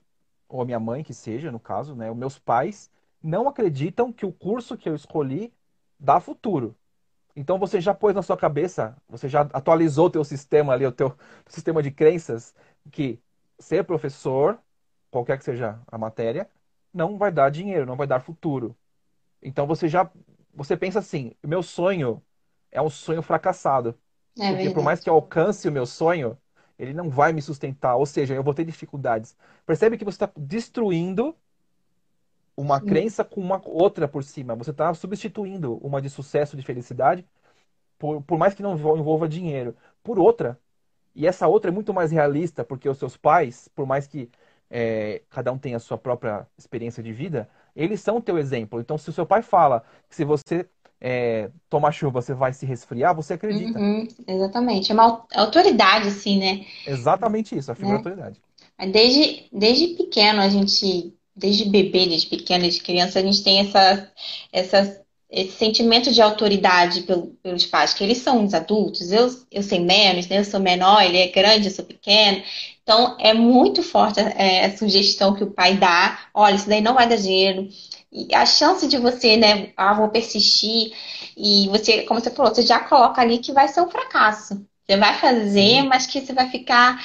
ou a minha mãe, que seja, no caso, né? Os meus pais não acreditam que o curso que eu escolhi dá futuro. Então você já pôs na sua cabeça, você já atualizou o teu sistema ali, o teu sistema de crenças, que ser professor, qualquer que seja a matéria, não vai dar dinheiro, não vai dar futuro. Então você já você pensa assim, o meu sonho é um sonho fracassado. É porque verdade. por mais que eu alcance o meu sonho, ele não vai me sustentar, ou seja, eu vou ter dificuldades. Percebe que você está destruindo uma Sim. crença com uma outra por cima. Você está substituindo uma de sucesso, de felicidade, por, por mais que não envolva dinheiro, por outra. E essa outra é muito mais realista, porque os seus pais, por mais que é, cada um tenha a sua própria experiência de vida, eles são o teu exemplo. Então, se o seu pai fala que se você é, tomar chuva você vai se resfriar, você acredita. Uhum, exatamente. É uma autoridade, assim, né? Exatamente isso, a figura né? autoridade. Desde, desde pequeno a gente desde bebê, desde pequena, desde criança, a gente tem essa, essa, esse sentimento de autoridade pelo, pelos pais, que eles são os adultos, eu, eu sei menos, né? eu sou menor, ele é grande, eu sou pequeno. Então, é muito forte é, a sugestão que o pai dá, olha, isso daí não vai dar dinheiro. E a chance de você, né, ah, vou persistir, e você, como você falou, você já coloca ali que vai ser um fracasso. Você vai fazer, mas que você vai ficar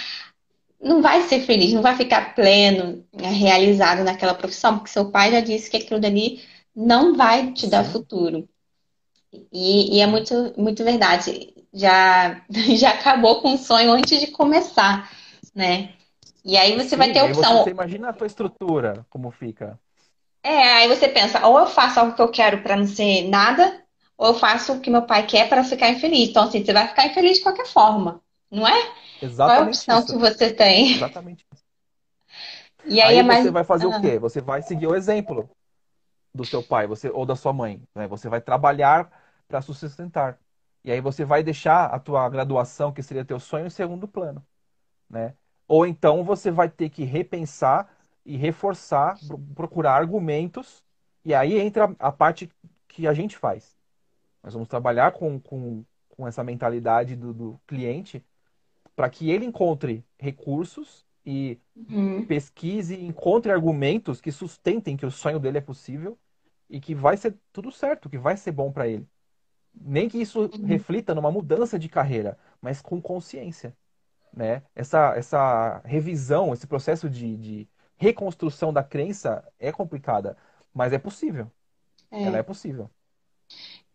não vai ser feliz, não vai ficar pleno, né, realizado naquela profissão, porque seu pai já disse que aquilo dali não vai te dar Sim. futuro. E, e, é muito, muito verdade. Já, já acabou com o sonho antes de começar, né? E aí você Sim, vai ter a opção. Você imagina a tua estrutura, como fica. É, aí você pensa, ou eu faço algo que eu quero para não ser nada, ou eu faço o que meu pai quer para ficar infeliz. Então, assim, você vai ficar infeliz de qualquer forma, não é? Exatamente Qual é a opção isso. que você tem? Exatamente. E aí, aí é mais... você vai fazer ah. o quê? Você vai seguir o exemplo do seu pai você, ou da sua mãe. Né? Você vai trabalhar para se sustentar. E aí você vai deixar a tua graduação, que seria teu sonho, em segundo plano. Né? Ou então você vai ter que repensar e reforçar, procurar argumentos. E aí entra a parte que a gente faz. Nós vamos trabalhar com, com, com essa mentalidade do, do cliente para que ele encontre recursos e uhum. pesquise, encontre argumentos que sustentem que o sonho dele é possível e que vai ser tudo certo, que vai ser bom para ele. Nem que isso uhum. reflita numa mudança de carreira, mas com consciência. Né? Essa, essa revisão, esse processo de, de reconstrução da crença é complicada, mas é possível. É. Ela é possível.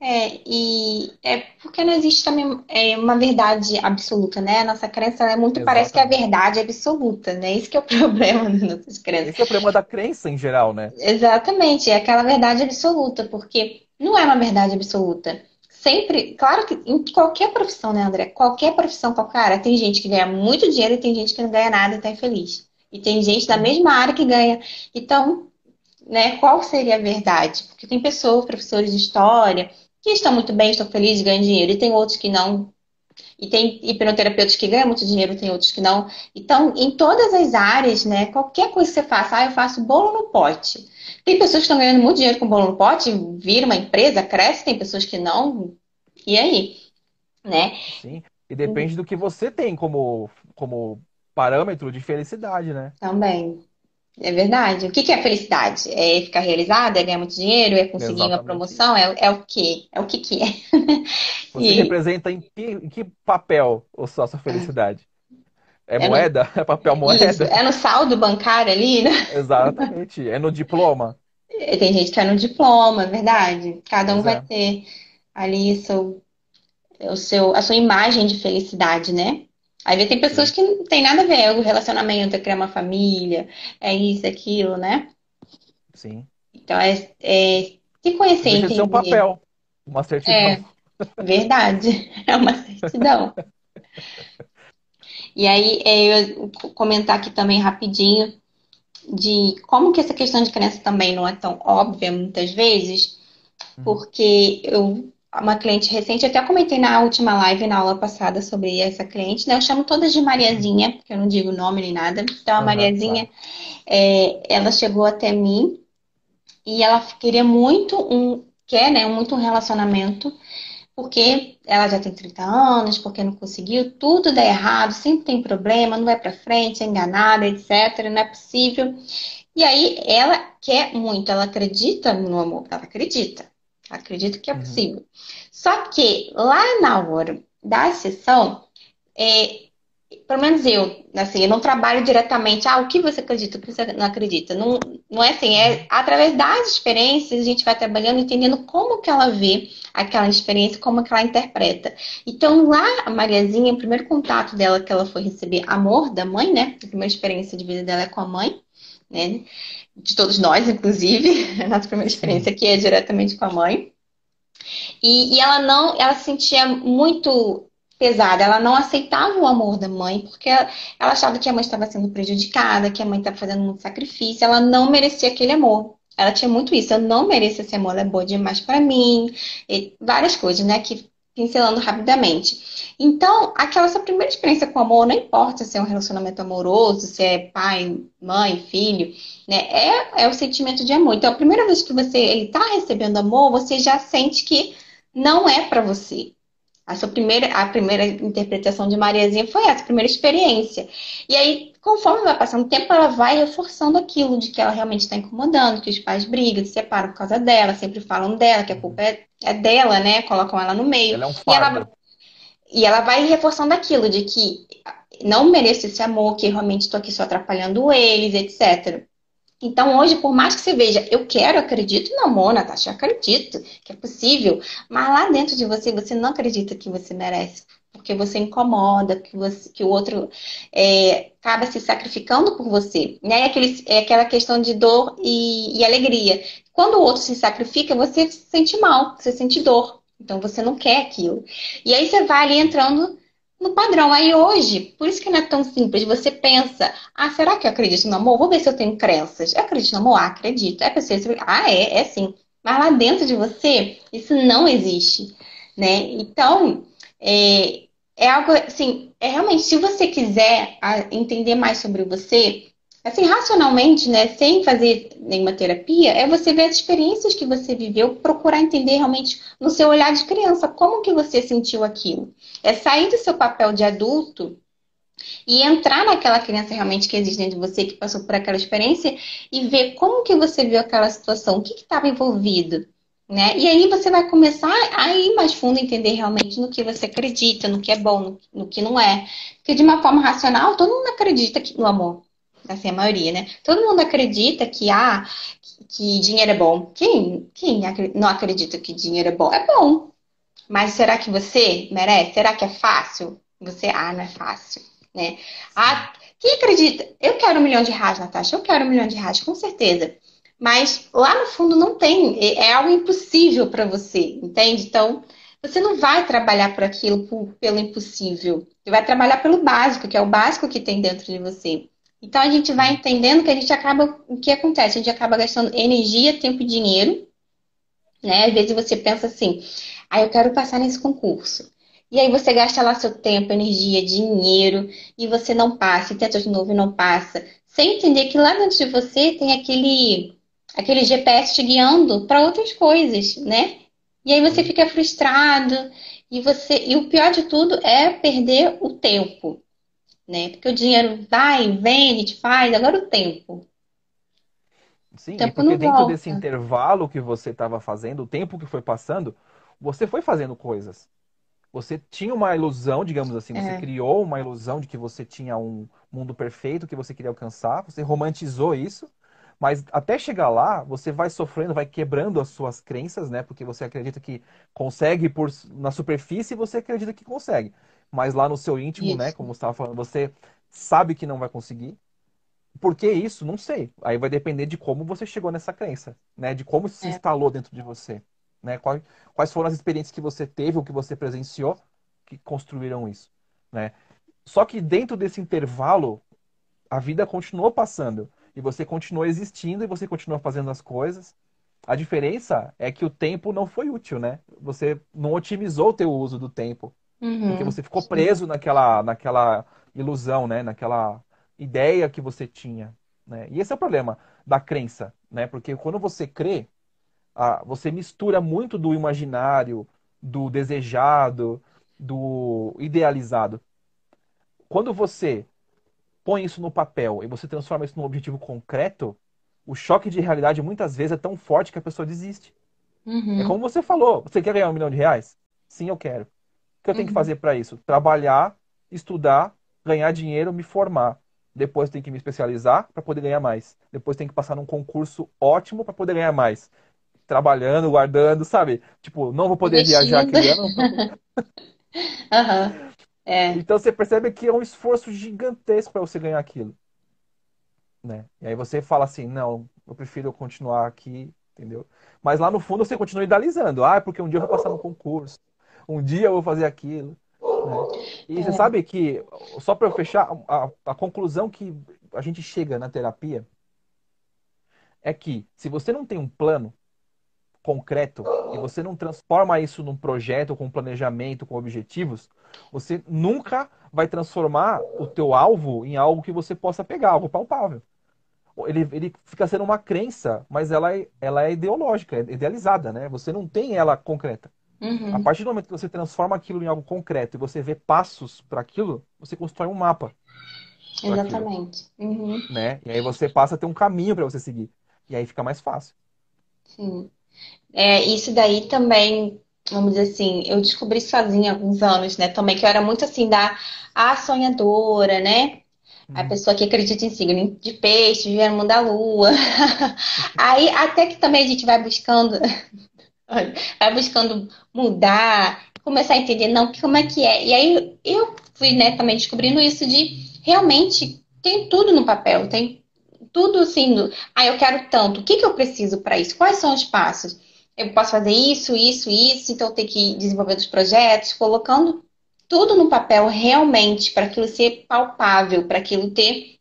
É, e é porque não existe também é, uma verdade absoluta, né? A nossa crença é muito Exatamente. parece que é a verdade absoluta, né? Isso que é o problema das nossas crenças. Esse é o problema da crença em geral, né? Exatamente, é aquela verdade absoluta, porque não é uma verdade absoluta. Sempre, claro que em qualquer profissão, né, André? Qualquer profissão, qualquer área, tem gente que ganha muito dinheiro e tem gente que não ganha nada e tá infeliz. E tem gente da mesma área que ganha. Então, né, qual seria a verdade? Porque tem pessoas, professores de história, que estão muito bem, estão felizes, ganham dinheiro, e tem outros que não. E tem hipnoterapeutas que ganham muito dinheiro, tem outros que não. Então, em todas as áreas, né, qualquer coisa que você faça, ah, eu faço bolo no pote. Tem pessoas que estão ganhando muito dinheiro com bolo no pote, vira uma empresa, cresce, tem pessoas que não. E aí? Né? Sim. E depende do que você tem como, como parâmetro de felicidade, né? Também. É verdade. O que, que é felicidade? É ficar realizada? É ganhar muito dinheiro? É conseguir Exatamente. uma promoção? É, é o quê? É o que, que é? Você e... representa em que, em que papel a sua felicidade? É, é moeda? No... É papel moeda? Isso. É no saldo bancário ali, né? Exatamente. É no diploma. Tem gente que é no diploma, é verdade. Cada um vai é. ter ali seu, o seu, a sua imagem de felicidade, né? Aí tem pessoas que não tem nada a ver, o relacionamento, é criar uma família, é isso, aquilo, né? Sim. Então é, é se conhecer, Deixa entender. um papel, uma certidão. É, verdade, é uma certidão. e aí é, eu comentar aqui também rapidinho de como que essa questão de crença também não é tão óbvia muitas vezes, uhum. porque eu uma cliente recente, até comentei na última live, na aula passada, sobre essa cliente, né? Eu chamo todas de Mariazinha, porque eu não digo nome nem nada. Então, a Mariazinha, é, ela chegou até mim e ela queria muito um, quer, né? Muito um relacionamento, porque ela já tem 30 anos, porque não conseguiu, tudo dá errado, sempre tem problema, não vai pra frente, é enganada, etc. Não é possível. E aí, ela quer muito, ela acredita no amor, ela acredita. Acredito que é uhum. possível. Uhum. Só que lá na hora da sessão, é, pelo menos eu, assim, eu não trabalho diretamente, ah, o que você acredita, o que você não acredita. Não, não é assim, é através das experiências a gente vai trabalhando, entendendo como que ela vê aquela experiência, como que ela interpreta. Então lá, a Mariazinha, o primeiro contato dela que ela foi receber amor da mãe, né? A primeira experiência de vida dela é com a mãe, né? de todos nós, inclusive, a nossa primeira experiência aqui é diretamente com a mãe. E, e, ela não, ela se sentia muito pesada, ela não aceitava o amor da mãe, porque ela, ela achava que a mãe estava sendo prejudicada, que a mãe estava fazendo muito sacrifício, ela não merecia aquele amor. Ela tinha muito isso, eu não mereço esse amor, ela é boa demais para mim, várias coisas, né, que pincelando rapidamente. Então, aquela sua primeira experiência com amor, não importa se é um relacionamento amoroso, se é pai, mãe, filho, né? É, é o sentimento de amor. Então, a primeira vez que você está recebendo amor, você já sente que não é para você. A sua primeira, a primeira interpretação de Mariazinha foi essa, a primeira experiência. E aí, conforme vai passando o tempo, ela vai reforçando aquilo de que ela realmente está incomodando, que os pais brigam, se separam por causa dela, sempre falam dela, que a culpa é, é dela, né? Colocam ela no meio. Ela é um e, ela, e ela vai reforçando aquilo de que não mereço esse amor, que realmente estou aqui só atrapalhando eles, etc. Então, hoje, por mais que você veja, eu quero, acredito no amor, Natasha, eu acredito que é possível, mas lá dentro de você, você não acredita que você merece, porque você incomoda, que, você, que o outro é, acaba se sacrificando por você. Né? É, aquele, é aquela questão de dor e, e alegria. Quando o outro se sacrifica, você se sente mal, você sente dor. Então, você não quer aquilo. E aí, você vai ali entrando no padrão. Aí hoje, por isso que não é tão simples, você pensa, ah, será que eu acredito no amor? Vou ver se eu tenho crenças. Eu acredito no amor? Ah, acredito. É pessoa, ah, é, é sim. Mas lá dentro de você, isso não existe, né? Então, é, é algo assim, é realmente, se você quiser entender mais sobre você, assim, racionalmente, né, sem fazer nenhuma terapia, é você ver as experiências que você viveu, procurar entender realmente no seu olhar de criança como que você sentiu aquilo. É sair do seu papel de adulto e entrar naquela criança realmente que existe dentro de você, que passou por aquela experiência, e ver como que você viu aquela situação, o que estava envolvido. Né? E aí você vai começar a ir mais fundo, entender realmente no que você acredita, no que é bom, no, que não é. Porque de uma forma racional, todo mundo acredita que, no amor assim, a maioria, né? Todo mundo acredita que, ah, que dinheiro é bom. Quem, quem não acredita que dinheiro é bom? É bom. Mas será que você merece? Será que é fácil? Você, ah, não é fácil, né? Ah, quem acredita? Eu quero um milhão de reais, Natasha. Eu quero um milhão de reais, com certeza. Mas lá no fundo não tem. É, é algo impossível para você, entende? Então, você não vai trabalhar por aquilo, por, pelo impossível. Você vai trabalhar pelo básico, que é o básico que tem dentro de você. Então a gente vai entendendo que a gente acaba. O que acontece? A gente acaba gastando energia, tempo e dinheiro. Né? Às vezes você pensa assim, ah, eu quero passar nesse concurso. E aí você gasta lá seu tempo, energia, dinheiro, e você não passa, e tenta de novo e não passa. Sem entender que lá dentro de você tem aquele, aquele GPS te guiando para outras coisas, né? E aí você fica frustrado, e você. E o pior de tudo é perder o tempo né? Porque o dinheiro vai, vem, a gente faz, agora o tempo. Sim, tempo porque dentro volta. desse intervalo que você estava fazendo, o tempo que foi passando, você foi fazendo coisas. Você tinha uma ilusão, digamos assim, você É. criou uma ilusão de que você tinha um mundo perfeito que você queria alcançar, você romantizou isso, mas até chegar lá, você vai sofrendo, vai quebrando as suas crenças, né? Porque você acredita que consegue por na superfície, você acredita que consegue. Mas lá no seu íntimo, né, Isso. como você estava falando, você sabe que não vai conseguir. Por que isso? Não sei. Aí vai depender de como você chegou nessa crença, né? De como se É. instalou dentro de você, né? Quais, quais foram as experiências que você teve ou que você presenciou que construíram isso, né? Só que dentro desse intervalo, a vida continuou passando e você continuou existindo e você continuou fazendo as coisas. A diferença é que o tempo não foi útil, né? Você não otimizou o teu uso do tempo, porque Uhum. você ficou preso naquela, naquela ilusão, né? Naquela ideia que você tinha, né? E esse é o problema da crença, né? Porque quando você crê, ah, você mistura muito do imaginário, do desejado, do idealizado. Quando você põe isso no papel e você transforma isso num objetivo concreto, o choque de realidade muitas vezes é tão forte que a pessoa desiste. É Uhum. como você falou, você quer ganhar um milhão de reais? Sim, eu quero. O que eu tenho que Uhum. fazer para isso? Trabalhar, estudar, ganhar dinheiro, me formar. Depois tem que me especializar para poder ganhar mais. Depois tem que passar num concurso ótimo para poder ganhar mais. Trabalhando, guardando, sabe? Tipo, não vou poder viajar Investindo. aquele ano. Aham. É. Então você percebe que é um esforço gigantesco para você ganhar aquilo, né? E aí você fala assim, não, eu prefiro continuar aqui, entendeu? Mas lá no fundo você continua idealizando. Ah, porque um dia eu vou passar no concurso. Um dia eu vou fazer aquilo, né? E você É. sabe que, só para eu fechar, a, a conclusão que a gente chega na terapia é que se você não tem um plano concreto e você não transforma isso num projeto com planejamento, com objetivos, você nunca vai transformar o teu alvo em algo que você possa pegar, algo palpável. Ele, ele fica sendo uma crença, mas ela é, ela é ideológica, é idealizada, né? Você não tem ela concreta. A Uhum. partir do momento que você transforma aquilo em algo concreto e você vê passos para aquilo, você constrói um mapa para aquilo, Exatamente. Uhum. né? E aí você passa a ter um caminho para você seguir. E aí fica mais fácil. Sim. É, isso daí também, vamos dizer assim, eu descobri sozinha há alguns anos, né? Também que eu era muito assim da a sonhadora, né? A Uhum. pessoa que acredita em signo de peixe, vivendo no mundo da lua. Aí até que também a gente vai buscando, vai buscando mudar, começar a entender, não, como é que é. E aí eu fui, né, também descobrindo isso de realmente tem tudo no papel, tem tudo assim, ah, eu quero tanto, o que que eu preciso para isso? Quais são os passos? Eu posso fazer isso, isso, isso, então eu tenho que desenvolver os projetos, colocando tudo no papel realmente, para aquilo ser palpável, para aquilo ter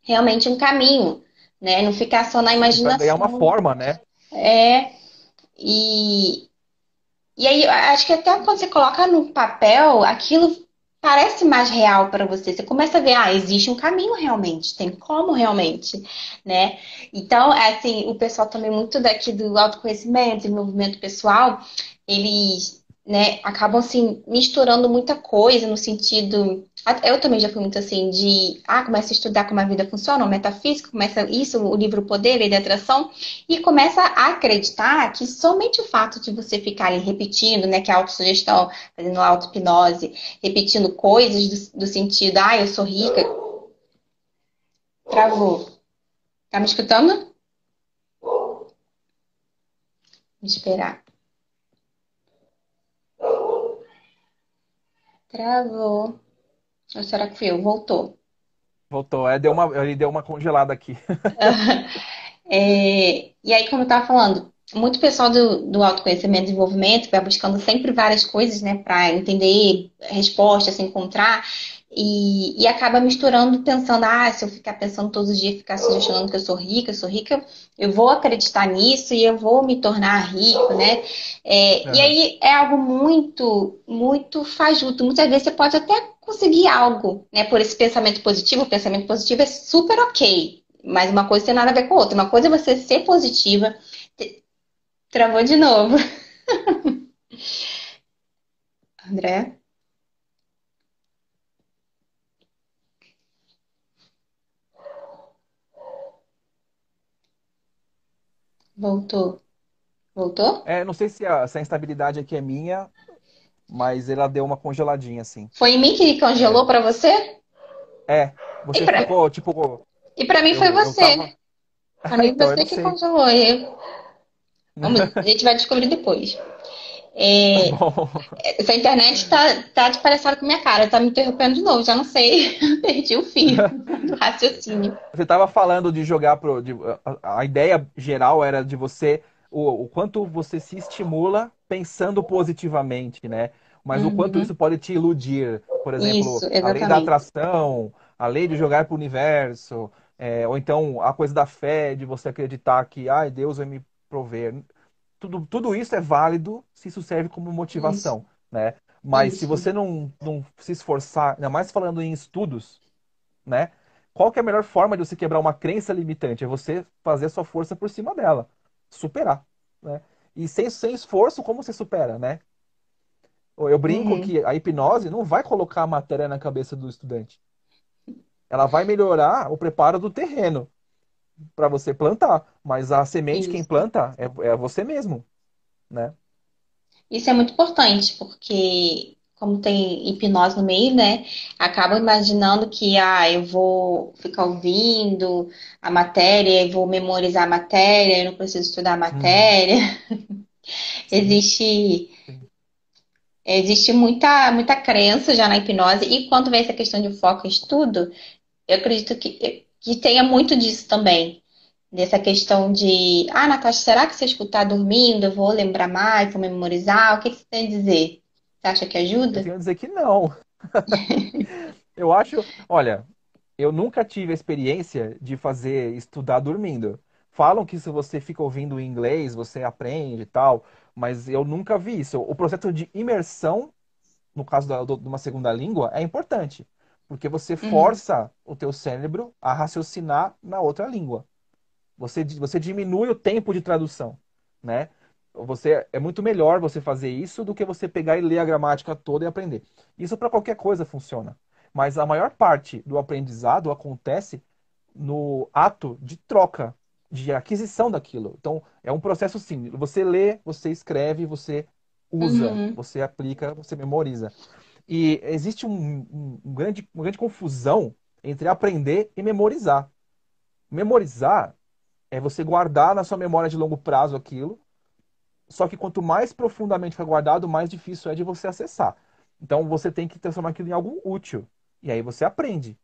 realmente um caminho, né? Não ficar só na para ganhar uma imaginação. forma, né? É, e, e aí acho que até quando você coloca no papel, aquilo parece mais real para você. Você começa a ver, ah, existe um caminho realmente, tem como realmente, né? Então, assim, o pessoal também muito daqui do autoconhecimento, desenvolvimento pessoal, eles, né, acabam assim misturando muita coisa no sentido, eu também já fui muito assim de, ah, começa a estudar como a vida funciona, metafísico, começa isso, o livro Poder, Lei da Atração, e começa a acreditar que somente o fato de você ficar ali repetindo, né, que é a autossugestão, fazendo auto-hipnose, repetindo coisas do, do sentido, ah, eu sou rica. Travou. Tá me escutando? Vou esperar. Travou. Ou será que fui eu? Voltou. Voltou. É, deu uma, ele deu uma congelada aqui. É, e aí, como eu estava falando, muito pessoal do, do autoconhecimento e desenvolvimento vai buscando sempre várias coisas, né, para entender respostas, se encontrar, e, e acaba misturando, pensando, ah, se eu ficar pensando todos os dias, ficar sugestionando que eu sou rica, eu sou rica, eu vou acreditar nisso e eu vou me tornar rico, né? É, Aham. E aí é algo muito, muito fajuto. Muitas vezes você pode até conseguir algo, né, por esse pensamento positivo. O pensamento positivo é super ok, mas uma coisa tem nada a ver com a outra. Uma coisa é você ser positiva. Travou de novo. André? Voltou. Voltou? É, não sei se a, se a instabilidade aqui é minha mas ela deu uma congeladinha, assim. Foi em mim que ele congelou para você? É, você pra- ficou, tipo... E para mim eu- foi você. tava- Pra mim Então, você que sei. congelou. Eu... Vamos, a gente vai descobrir depois. É, Bom, essa internet tá, tá de palhaçada com minha cara, tá me interrompendo de novo, já não sei, perdi o fio do raciocínio. Você estava falando de jogar pro. de- a, a ideia geral era de você. O, o quanto você se estimula pensando positivamente, né? Mas o quanto Uhum. isso pode te iludir. Por exemplo, Isso, a lei da atração, a lei de jogar para o universo, é, ou então a coisa da fé, de você acreditar que ai, Deus vai me prover. Tudo, tudo isso é válido se isso serve como motivação, né? Mas se Isso. você não, não se esforçar, ainda mais falando em estudos, né? Qual que é a melhor forma de você quebrar uma crença limitante? É você fazer a sua força por cima dela, superar, né? E sem, sem esforço, como você supera, né? Eu brinco Uhum. que a hipnose não vai colocar a matéria na cabeça do estudante. Ela vai melhorar o preparo do terreno para você plantar, mas a semente quem Isso. planta é, é você mesmo, né? Isso é muito importante, porque como tem hipnose no meio, né? Acabam imaginando que ah, eu vou ficar ouvindo a matéria, eu vou memorizar a matéria, eu não preciso estudar a matéria. Existe Sim. existe muita muita crença já na hipnose e quando vem essa questão de foco em estudo, eu acredito que que tenha muito disso também. Dessa questão de, ah, Natasha, será que se eu escutar dormindo, eu vou lembrar mais, vou memorizar? O que que você tem a dizer? Você acha que Eu ajuda? tenho a dizer que não. Eu acho, olha, eu nunca tive a experiência de fazer estudar dormindo. Falam que se você fica ouvindo em inglês, você aprende e tal, mas eu nunca vi isso. O processo de imersão, no caso da- do- de uma segunda língua, é importante, porque você Uhum. força o teu cérebro a raciocinar na outra língua. Você, você diminui o tempo de tradução, né? Você, é muito melhor você fazer isso do que você pegar e ler a gramática toda e aprender. Isso para qualquer coisa funciona. Mas a maior parte do aprendizado acontece no ato de troca, de aquisição daquilo. Então, é um processo sim. Você lê, você escreve, você usa, Uhum. você aplica, você memoriza. E existe um, um- grande, uma grande confusão entre aprender e memorizar. Memorizar é você guardar na sua memória de longo prazo aquilo, só que quanto mais profundamente for guardado, mais difícil é de você acessar. Então você tem que transformar aquilo em algo útil. E aí você aprende.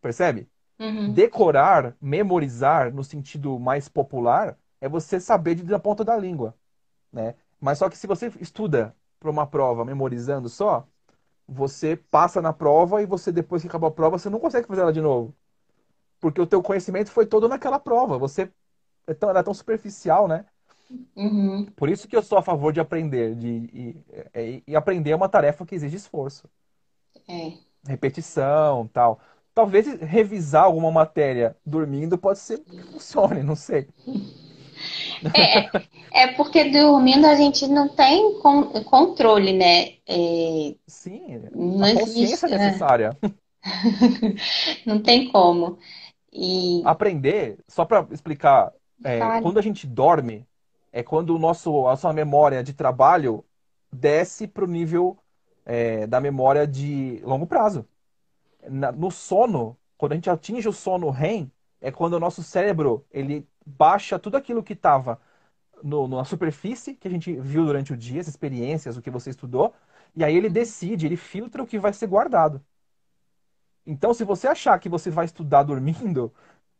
Percebe? Uhum. Decorar, memorizar, no sentido mais popular, é você saber de da ponta da língua, né? Mas só que se você estuda para uma prova memorizando só, você passa na prova e você depois que acabou a prova, você não consegue fazer ela de novo. Porque o teu conhecimento foi todo naquela prova. Você é tão, era tão superficial, né? Uhum. Por isso que eu sou a favor de aprender. De, e, e aprender é uma tarefa que exige esforço. É. Repetição, tal. Talvez revisar alguma matéria dormindo pode ser que funcione, não sei. É, é porque dormindo a gente não tem con- controle, né? É, Sim, não a existe, consciência é né? necessária. Não tem como. E Aprender, só para explicar, é, quando a gente dorme, é quando o nosso, a nossa memória de trabalho desce para o nível é, da memória de longo prazo. Na- no sono, quando a gente atinge o sono REM, é quando o nosso cérebro ele baixa tudo aquilo que estava na superfície, que a gente viu durante o dia, as experiências, o que você estudou, e aí ele decide, ele filtra o que vai ser guardado. Então, se você achar que você vai estudar dormindo,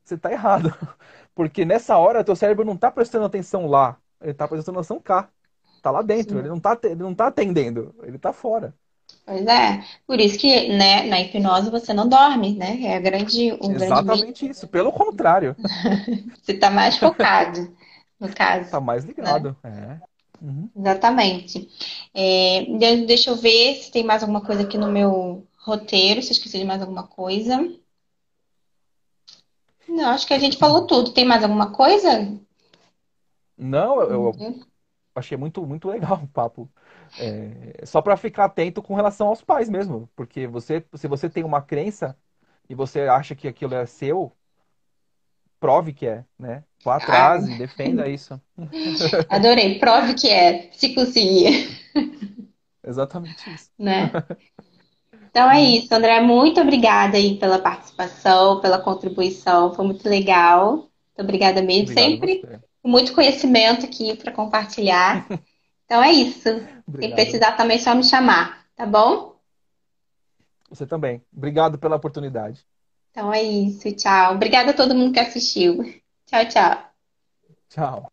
você está errado. Porque nessa hora, teu cérebro não está prestando atenção lá, ele está prestando atenção cá. Está lá dentro, Sim. ele não está ele não tá atendendo, ele está fora. Pois é, por isso que, né, na hipnose você não dorme, né? É a grande, grande mito. Exatamente isso. Pelo contrário, Você tá mais focado, no caso. está mais ligado. É. Uhum. Exatamente. É, de- deixa eu ver se tem mais alguma coisa aqui no meu roteiro, se eu esqueci de mais alguma coisa. Não, acho que a gente falou tudo. Tem mais alguma coisa? Não, eu, eu Uhum. achei muito, muito legal o papo. É, só para ficar atento com relação aos pais mesmo, porque você, se você tem uma crença e você acha que aquilo é seu, prove que é, né? Vá atrás e defenda isso. Adorei. Prove que é. Se conseguir. Exatamente isso. Né? Então é isso, André. Muito obrigada aí pela participação, pela contribuição. Foi muito legal. Muito obrigada mesmo. Obrigado Sempre com muito conhecimento aqui para compartilhar. Então é isso. Obrigado. Precisar também é só me chamar, tá bom? Você também. Obrigado pela oportunidade. Então é isso. Tchau. Obrigada a todo mundo que assistiu. Tchau, tchau. Tchau.